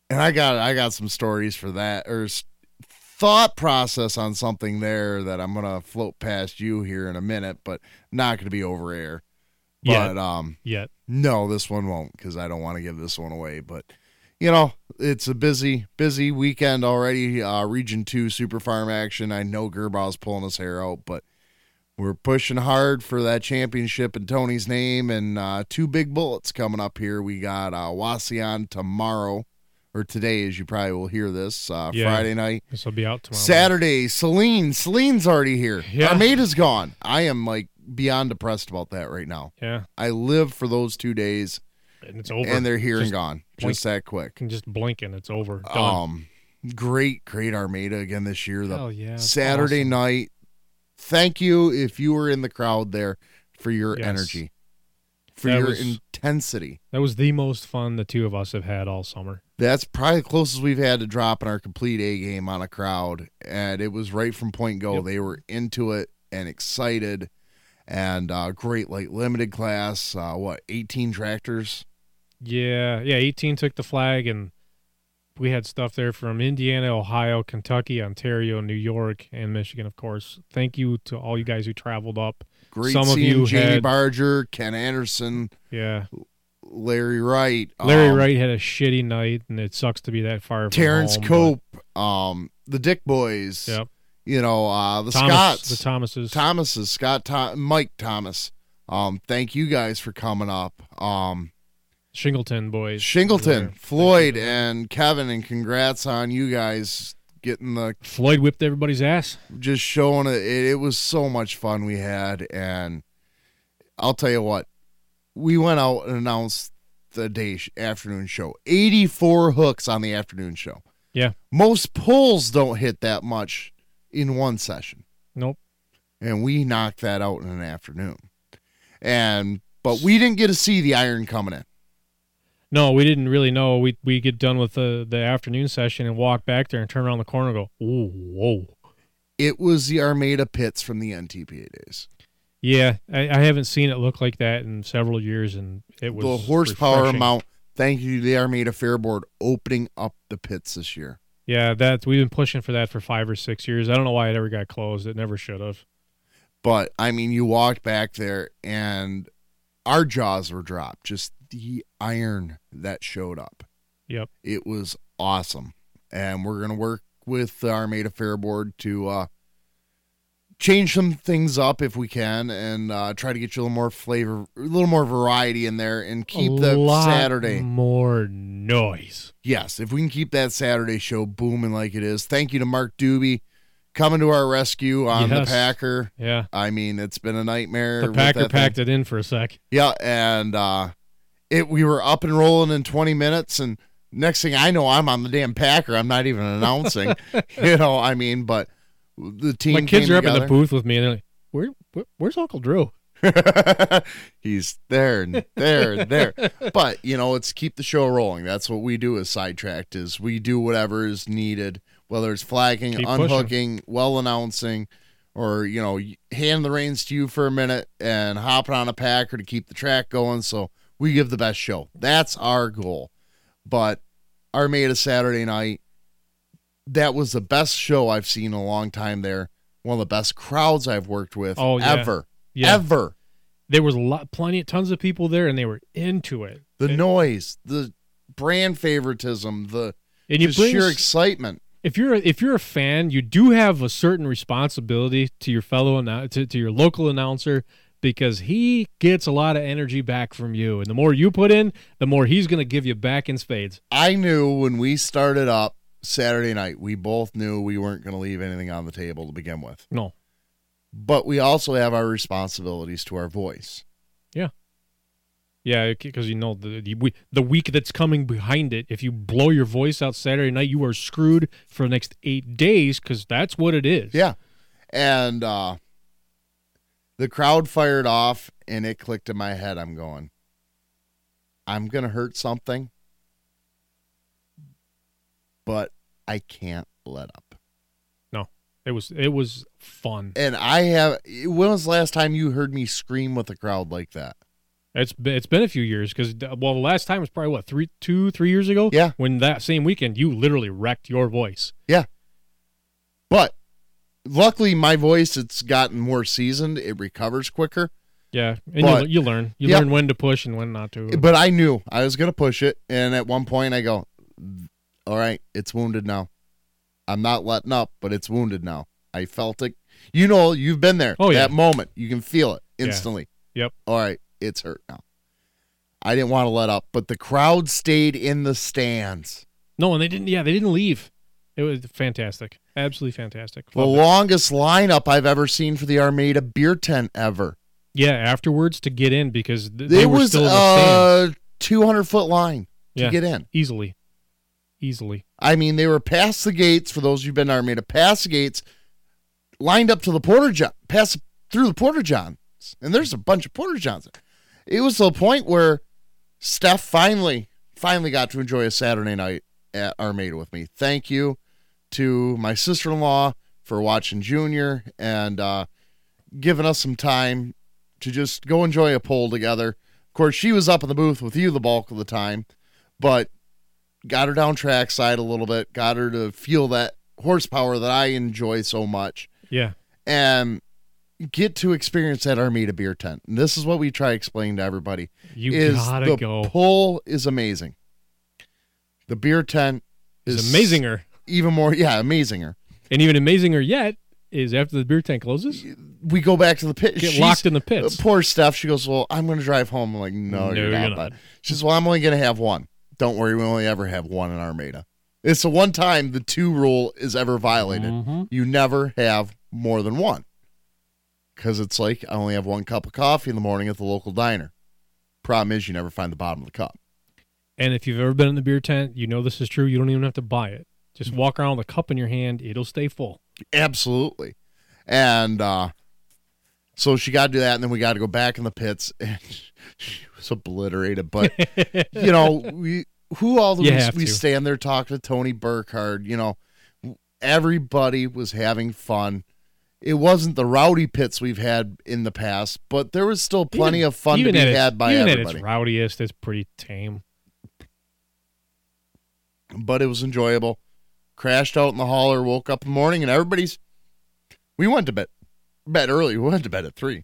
and I got I got some stories for that or thought process on something there that I'm gonna float past you here in a minute, but not gonna be over air. Yet. But um, Yet. no, this one won't because I don't want to give this one away. But you know, it's a busy, busy weekend already. Uh, Region Two Super Farm action. I know Gerbaugh's pulling his hair out, but we're pushing hard for that championship in Tony's name and uh, two big bullets coming up here. We got uh, Wauseon tomorrow or today, as you probably will hear this uh, Yeah. Friday night. This will be out tomorrow. Saturday, Saline. Saline's already here. Yeah. Armada's gone. I am like beyond depressed about that right now. Yeah. I live for those two days, And it's over. and they're here and gone, blink. just that quick. And just blinking, it's over. Done. Um, great, great Armada again this year. The Hell yeah, Saturday awesome. night. Thank you if you were in the crowd there for your Yes. energy, for That your was- intensity. that was the most fun the two of us have had all summer. That's probably the closest we've had to dropping our complete A game on a crowd, and it was right from point go. Yep. They were into it and excited, and uh, great like limited class. Uh, what eighteen tractors? Yeah, yeah. 18 took the flag, and we had stuff there from Indiana, Ohio, Kentucky, Ontario, New York, and Michigan, of course. Thank you to all you guys who traveled up. Great Some of you Jamie had- Barger, Ken Anderson, Yeah, Larry Wright, Larry um, Wright had a shitty night, and it sucks to be that far. From Terrence home, but- Cope, um, the Dick Boys. Yep. You know, uh, the Thomas, Scotts, the Thomases. Thomases, Scott, Tho- Mike Thomas. Um, thank you guys for coming up. Um, Shingleton boys. Shingleton, Floyd, and Kevin, and congrats on you guys getting the Floyd whipped everybody's ass. just showing it. It, it was so much fun we had, and I'll tell you what, we went out and announced the day sh- afternoon show. Eighty four hooks on the afternoon show. Yeah. Most pulls don't hit that much in one session, Nope. and we knocked that out in an afternoon. And but we didn't get to see the iron coming in. No, we didn't really know. We we get done with the the afternoon session and walk back there and turn around the corner and go, ooh, whoa. It was the Armada pits from the NTPA days. Yeah, I, I haven't seen it look like that in several years, and it was the horsepower refreshing. amount. Thank you to the Armada Fair Board opening up the pits this year. Yeah, that we've been pushing for that for five or six years. I don't know why it ever got closed. It never should have. But I mean, you walked back there and our jaws were dropped. Just the iron that showed up. Yep. It was awesome. And we're going to work with the Armada Fair Board to uh, change some things up if we can and uh, try to get you a little more flavor, a little more variety in there and keep a the Saturday. more noise. Yes, if we can keep that Saturday show booming like it is. Thank you to Mark Doobie coming to our rescue on Yes. the Packer. Yeah, I mean, it's been a nightmare. the Packer that thing. packed it in for a sec. Yeah, and uh it we were up and rolling in 20 minutes and next thing I know I'm on the damn Packer. I'm not even announcing. you know, I mean, but the team My kids are up in the booth with me, and they're like, "Where, where where's Uncle Drew?" He's there and there and there. But, you know, it's keep the show rolling. That's what we do as sidetracked is we do whatever is needed, whether it's flagging, Keep pushing. unhooking, well announcing, or, you know, hand the reins to you for a minute and hopping on a packer to keep the track going. So we give the best show. That's our goal. But Armada Saturday night, that was the best show I've seen in a long time there. One of the best crowds I've worked with Oh, yeah. ever. Yeah, Ever. there was a lot, plenty, tons of people there, and they were into it. the And- noise, the brand favoritism, the and you bring sheer excitement. If you're a, if you're a fan, you do have a certain responsibility to your fellow to, to your local announcer because he gets a lot of energy back from you. And the more you put in, the more he's going to give you back in spades. I knew when we started up Saturday night, we both knew we weren't going to leave anything on the table to begin with. No. But we also have our responsibilities to our voice. Yeah, because you know the, the the week that's coming behind it. If you blow your voice out Saturday night, you are screwed for the next eight days because that's what it is. Yeah. And uh the crowd fired off and it clicked in my head. I'm going, I'm gonna hurt something, but I can't let up. No, it was it was fun. And I have when was the last time you heard me scream with a crowd like that? It's been, it's been a few years because uh, well, the last time was probably what three, two, three years ago. Yeah. When that same weekend, you literally wrecked your voice. Yeah. But luckily my voice it's gotten more seasoned. It recovers quicker. Yeah, and But- you, you learn. You Yep. learn when to push and when not to. But I knew I was gonna push it, and at one point I go, "All right, it's wounded now. I'm not letting up, but it's wounded now. I felt it. You know, you've been there. Oh, yeah. that moment, you can feel it Yeah. instantly. Yep. All right, it's hurt now. I didn't want to let up, but the crowd stayed in the stands. no, and they didn't. Yeah, they didn't leave. It was fantastic. Absolutely fantastic. The Loved it. longest lineup I've ever seen for the Armada beer tent ever. Yeah, afterwards to get in because th- they It were was still in the stands. a 200 foot line to Yeah. get in. easily, easily. I mean, they were past the gates for those who've been to Armada, past the gates, lined up to the Porta John, pass through the Porta Johns, and there's a bunch of Porta Johns. It was to the point where Steph finally, finally got to enjoy a Saturday night at Armada with me. Thank you to my sister-in-law for watching Junior and uh, giving us some time to just go enjoy a poll together. Of course, she was up in the booth with you the bulk of the time, but got her down trackside a little bit, got her to feel that horsepower that I enjoy so much, Yeah, and get to experience that Armada beer tent. And this is what we try to explain to everybody: you is gotta the go. pull is amazing. The beer tent is It's amazinger, even more, yeah, amazinger. and even amazinger yet is after the beer tent closes, We go back to the pit. get She's- locked in the pits. Uh, poor Steph. She goes, "Well, I'm going to drive home." I'm like, "No, No, you're, you're not." not. She says, "Well, I'm only going to have one. Don't worry, we only ever have one in Armada. It's the one time the two rule is ever violated. Mhm. You never have more than one, because it's like I only have one cup of coffee in the morning at the local diner. Problem is, you never find the bottom of the cup. And if you've ever been in the beer tent, you know this is true. You don't even have to buy it. Just Mm. walk around with a cup in your hand; it'll stay full. Absolutely. And uh, so she got to do that, and then we got to go back in the pits, and she was obliterated. But you know, we who all You we, we stand there talking to Tony Burkhardt. You know, everybody was having fun. It wasn't the rowdy pits we've had in the past, but there was still plenty Even- of fun to be its- had by even everybody. at its rowdiest, it's pretty tame. but it was enjoyable. Crashed out in the hauler, woke up in the morning, and everybody's. We went to bed, bed early. We went to bed at three.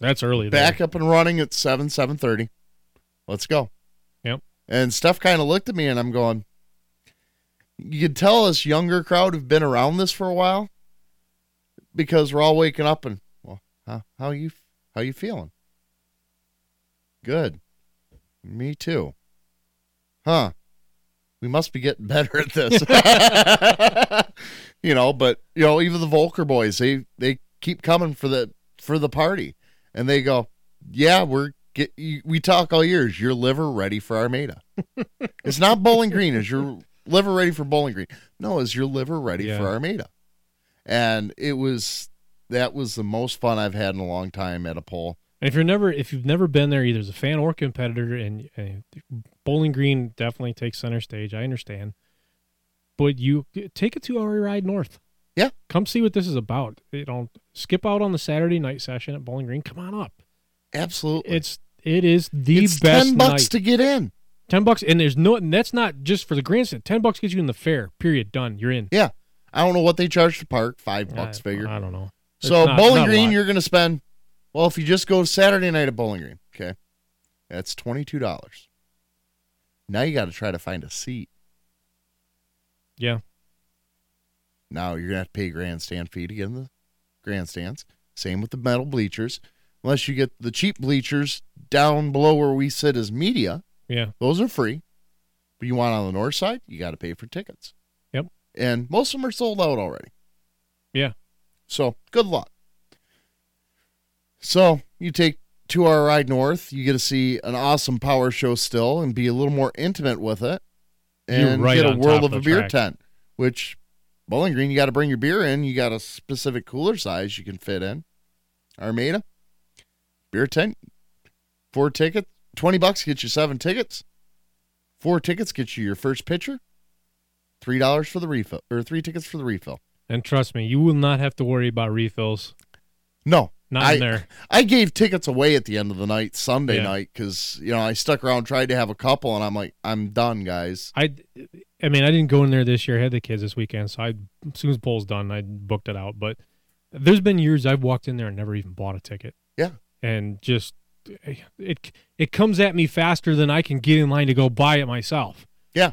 That's early. there. back up and running at seven seven thirty. Let's go. Yep. And Steph kind of looked at me, and I'm going. You could tell this younger crowd have been around this for a while, because we're all waking up and well, how how you how you feeling? Good. Me too. Huh. We must be getting better at this. you know, but you know, even the Volker boys, they they keep coming for the for the party and they go, "Yeah, we're get you- we talk all years. Your liver ready for Armada? it's not Bowling Green. Is your liver ready for Bowling Green? No, is your liver ready Yeah. for Armada? And it was that was the most fun I've had in a long time at a poll. And if you're never, if you've never been there either as a fan or competitor, and, and Bowling Green definitely takes center stage. I understand, but you take a two-hour ride north. Yeah. come see what this is about. You know, skip out on the Saturday night session at Bowling Green. Come on up. Absolutely, It's it is the it's best ten bucks night. to get in. ten bucks, and there's no. And that's not just for the grandstand. Ten bucks gets you in the fair. Period. Done. You're in. Yeah, I don't know what they charge to park. Five bucks I, figure. I don't know. It's So not- Bowling not Green, you're going to spend. Well, if you just go Saturday night at Bowling Green, okay, that's twenty two dollars. Now you got to try to find a seat. Yeah. Now you're gonna have to pay grandstand fee to get in the grandstands. Same with the metal bleachers. unless you get the cheap bleachers down below where we sit as media. Yeah. Those are free. But you want on the north side, you got to pay for tickets. And most of them are sold out already. Yeah. So good luck. So you take two hour ride north, you get to see an awesome power show still and be a little more intimate with it. And right get a of of a beer track. tent, which Bowling Green, you got to bring your beer in. You got a specific cooler size you can fit in. Armada, beer tent, four tickets, 20 bucks gets you seven tickets. Four tickets get you your first pitcher. Three dollars for the refill, or three tickets for the refill. And trust me, you will not have to worry about refills. No, Not I, in there. I gave tickets away at the end of the night, Sunday Yeah. night, because you know I stuck around, tried to have a couple, and I'm like, I'm done, guys. I, I mean, I didn't go in there this year. I had the kids this weekend, so I, as soon as poll's done, I booked it out. But there's been years I've walked in there and never even bought a ticket. Yeah. and just it it comes at me faster than I can get in line to go buy it myself. Yeah.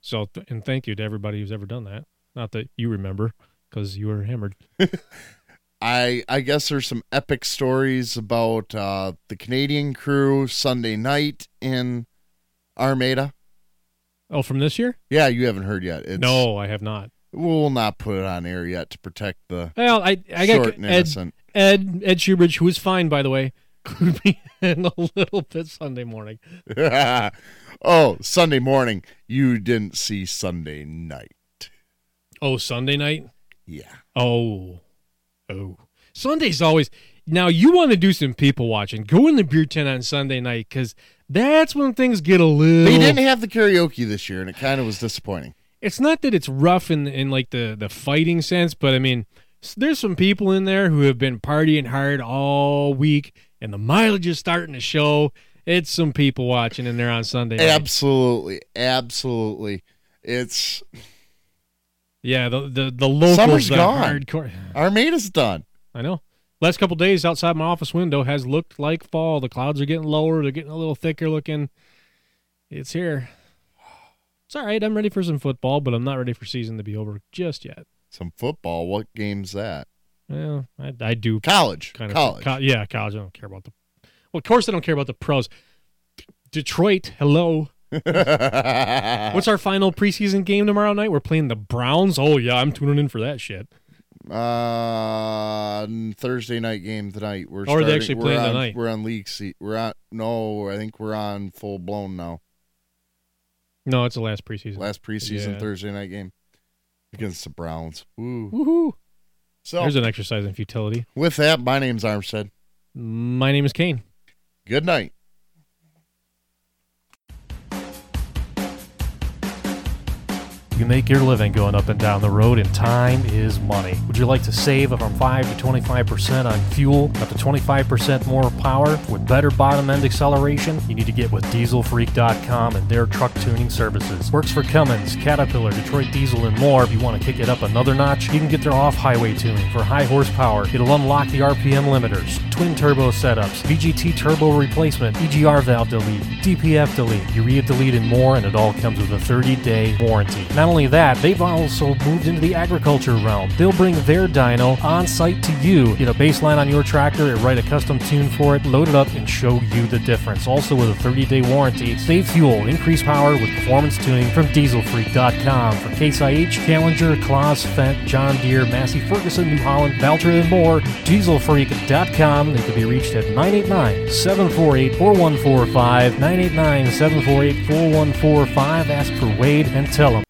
So and thank you to everybody who's ever done that. Not that you remember because you were hammered. I I guess there's some epic stories about uh, the Canadian crew Sunday night in Armada. Oh, from this year? Yeah, you haven't heard yet. It's, no, I have not. we'll not put it on air yet to protect the Well, I I short got Ed. Ed Ed Schubridge, who was fine by the way, clued me in a little bit Sunday morning. oh, Sunday morning. You didn't see Sunday night. Oh, Sunday night. Yeah. Oh, oh. Sunday's always. Now you want to do some people watching? Go in the beer tent on Sunday night because that's when things get a little. They didn't have the karaoke this year, and it kind of was disappointing. It's not that it's rough in in like the the fighting sense, but I mean, there's some people in there who have been partying hard all week, and the mileage is starting to show. It's some people watching in there on Sunday. night. Absolutely, absolutely. It's Yeah, the the the locals Summer's gone. hardcore. Armada's done. I know. Last couple days outside my office window has looked like fall. The clouds are getting lower. They're getting a little thicker looking. It's here. It's all right. I'm ready for some football, but I'm not ready for season to be over just yet. Some football. What game's that? Well, I, I do College. kind of College. co- yeah, college. I don't care about the. Well, of course I don't care about the pros. Detroit, hello. What's our final preseason game tomorrow night? We're playing the Browns. Oh yeah, I'm tuning in for that shit. Uh, Thursday night game tonight. We're Oh, are they starting- actually we're playing on, tonight? We're on league seat. We're on. No, I think we're on full blown now. No, it's the last preseason. Last preseason Yeah. Thursday night game against the Browns. Woo. Woohoo! So There's an exercise in futility. with that, my name's Armstead. My name is Kane. Good night. You make your living going up and down the road, and time is money. Would you like to save up from 5 to 25% on fuel, up to 25% more power, with better bottom end acceleration? You need to get with dieselfreak.com and their truck tuning services. Works for Cummins, Caterpillar, Detroit Diesel, and more. If you want to kick it up another notch, you can get their off highway tuning for high horsepower. It'll unlock the RPM limiters, twin turbo setups, VGT turbo replacement, EGR valve delete, DPF delete, urea delete, and more, and it all comes with a 30 day warranty. Not only that, they've also moved into the agriculture realm. They'll bring their dyno on site to you, get a baseline on your tractor, and write a custom tune for it, load it up, and show you the difference. Also, with a 30 day warranty, save fuel, increase power with performance tuning from dieselfreak.com. For Case IH, Challenger, Claas, Fendt, John Deere, Massey Ferguson, New Holland, Valtra, and more, dieselfreak.com. They can be reached at 989 748 4145. 989 748 4145. Ask for Wade and tell him.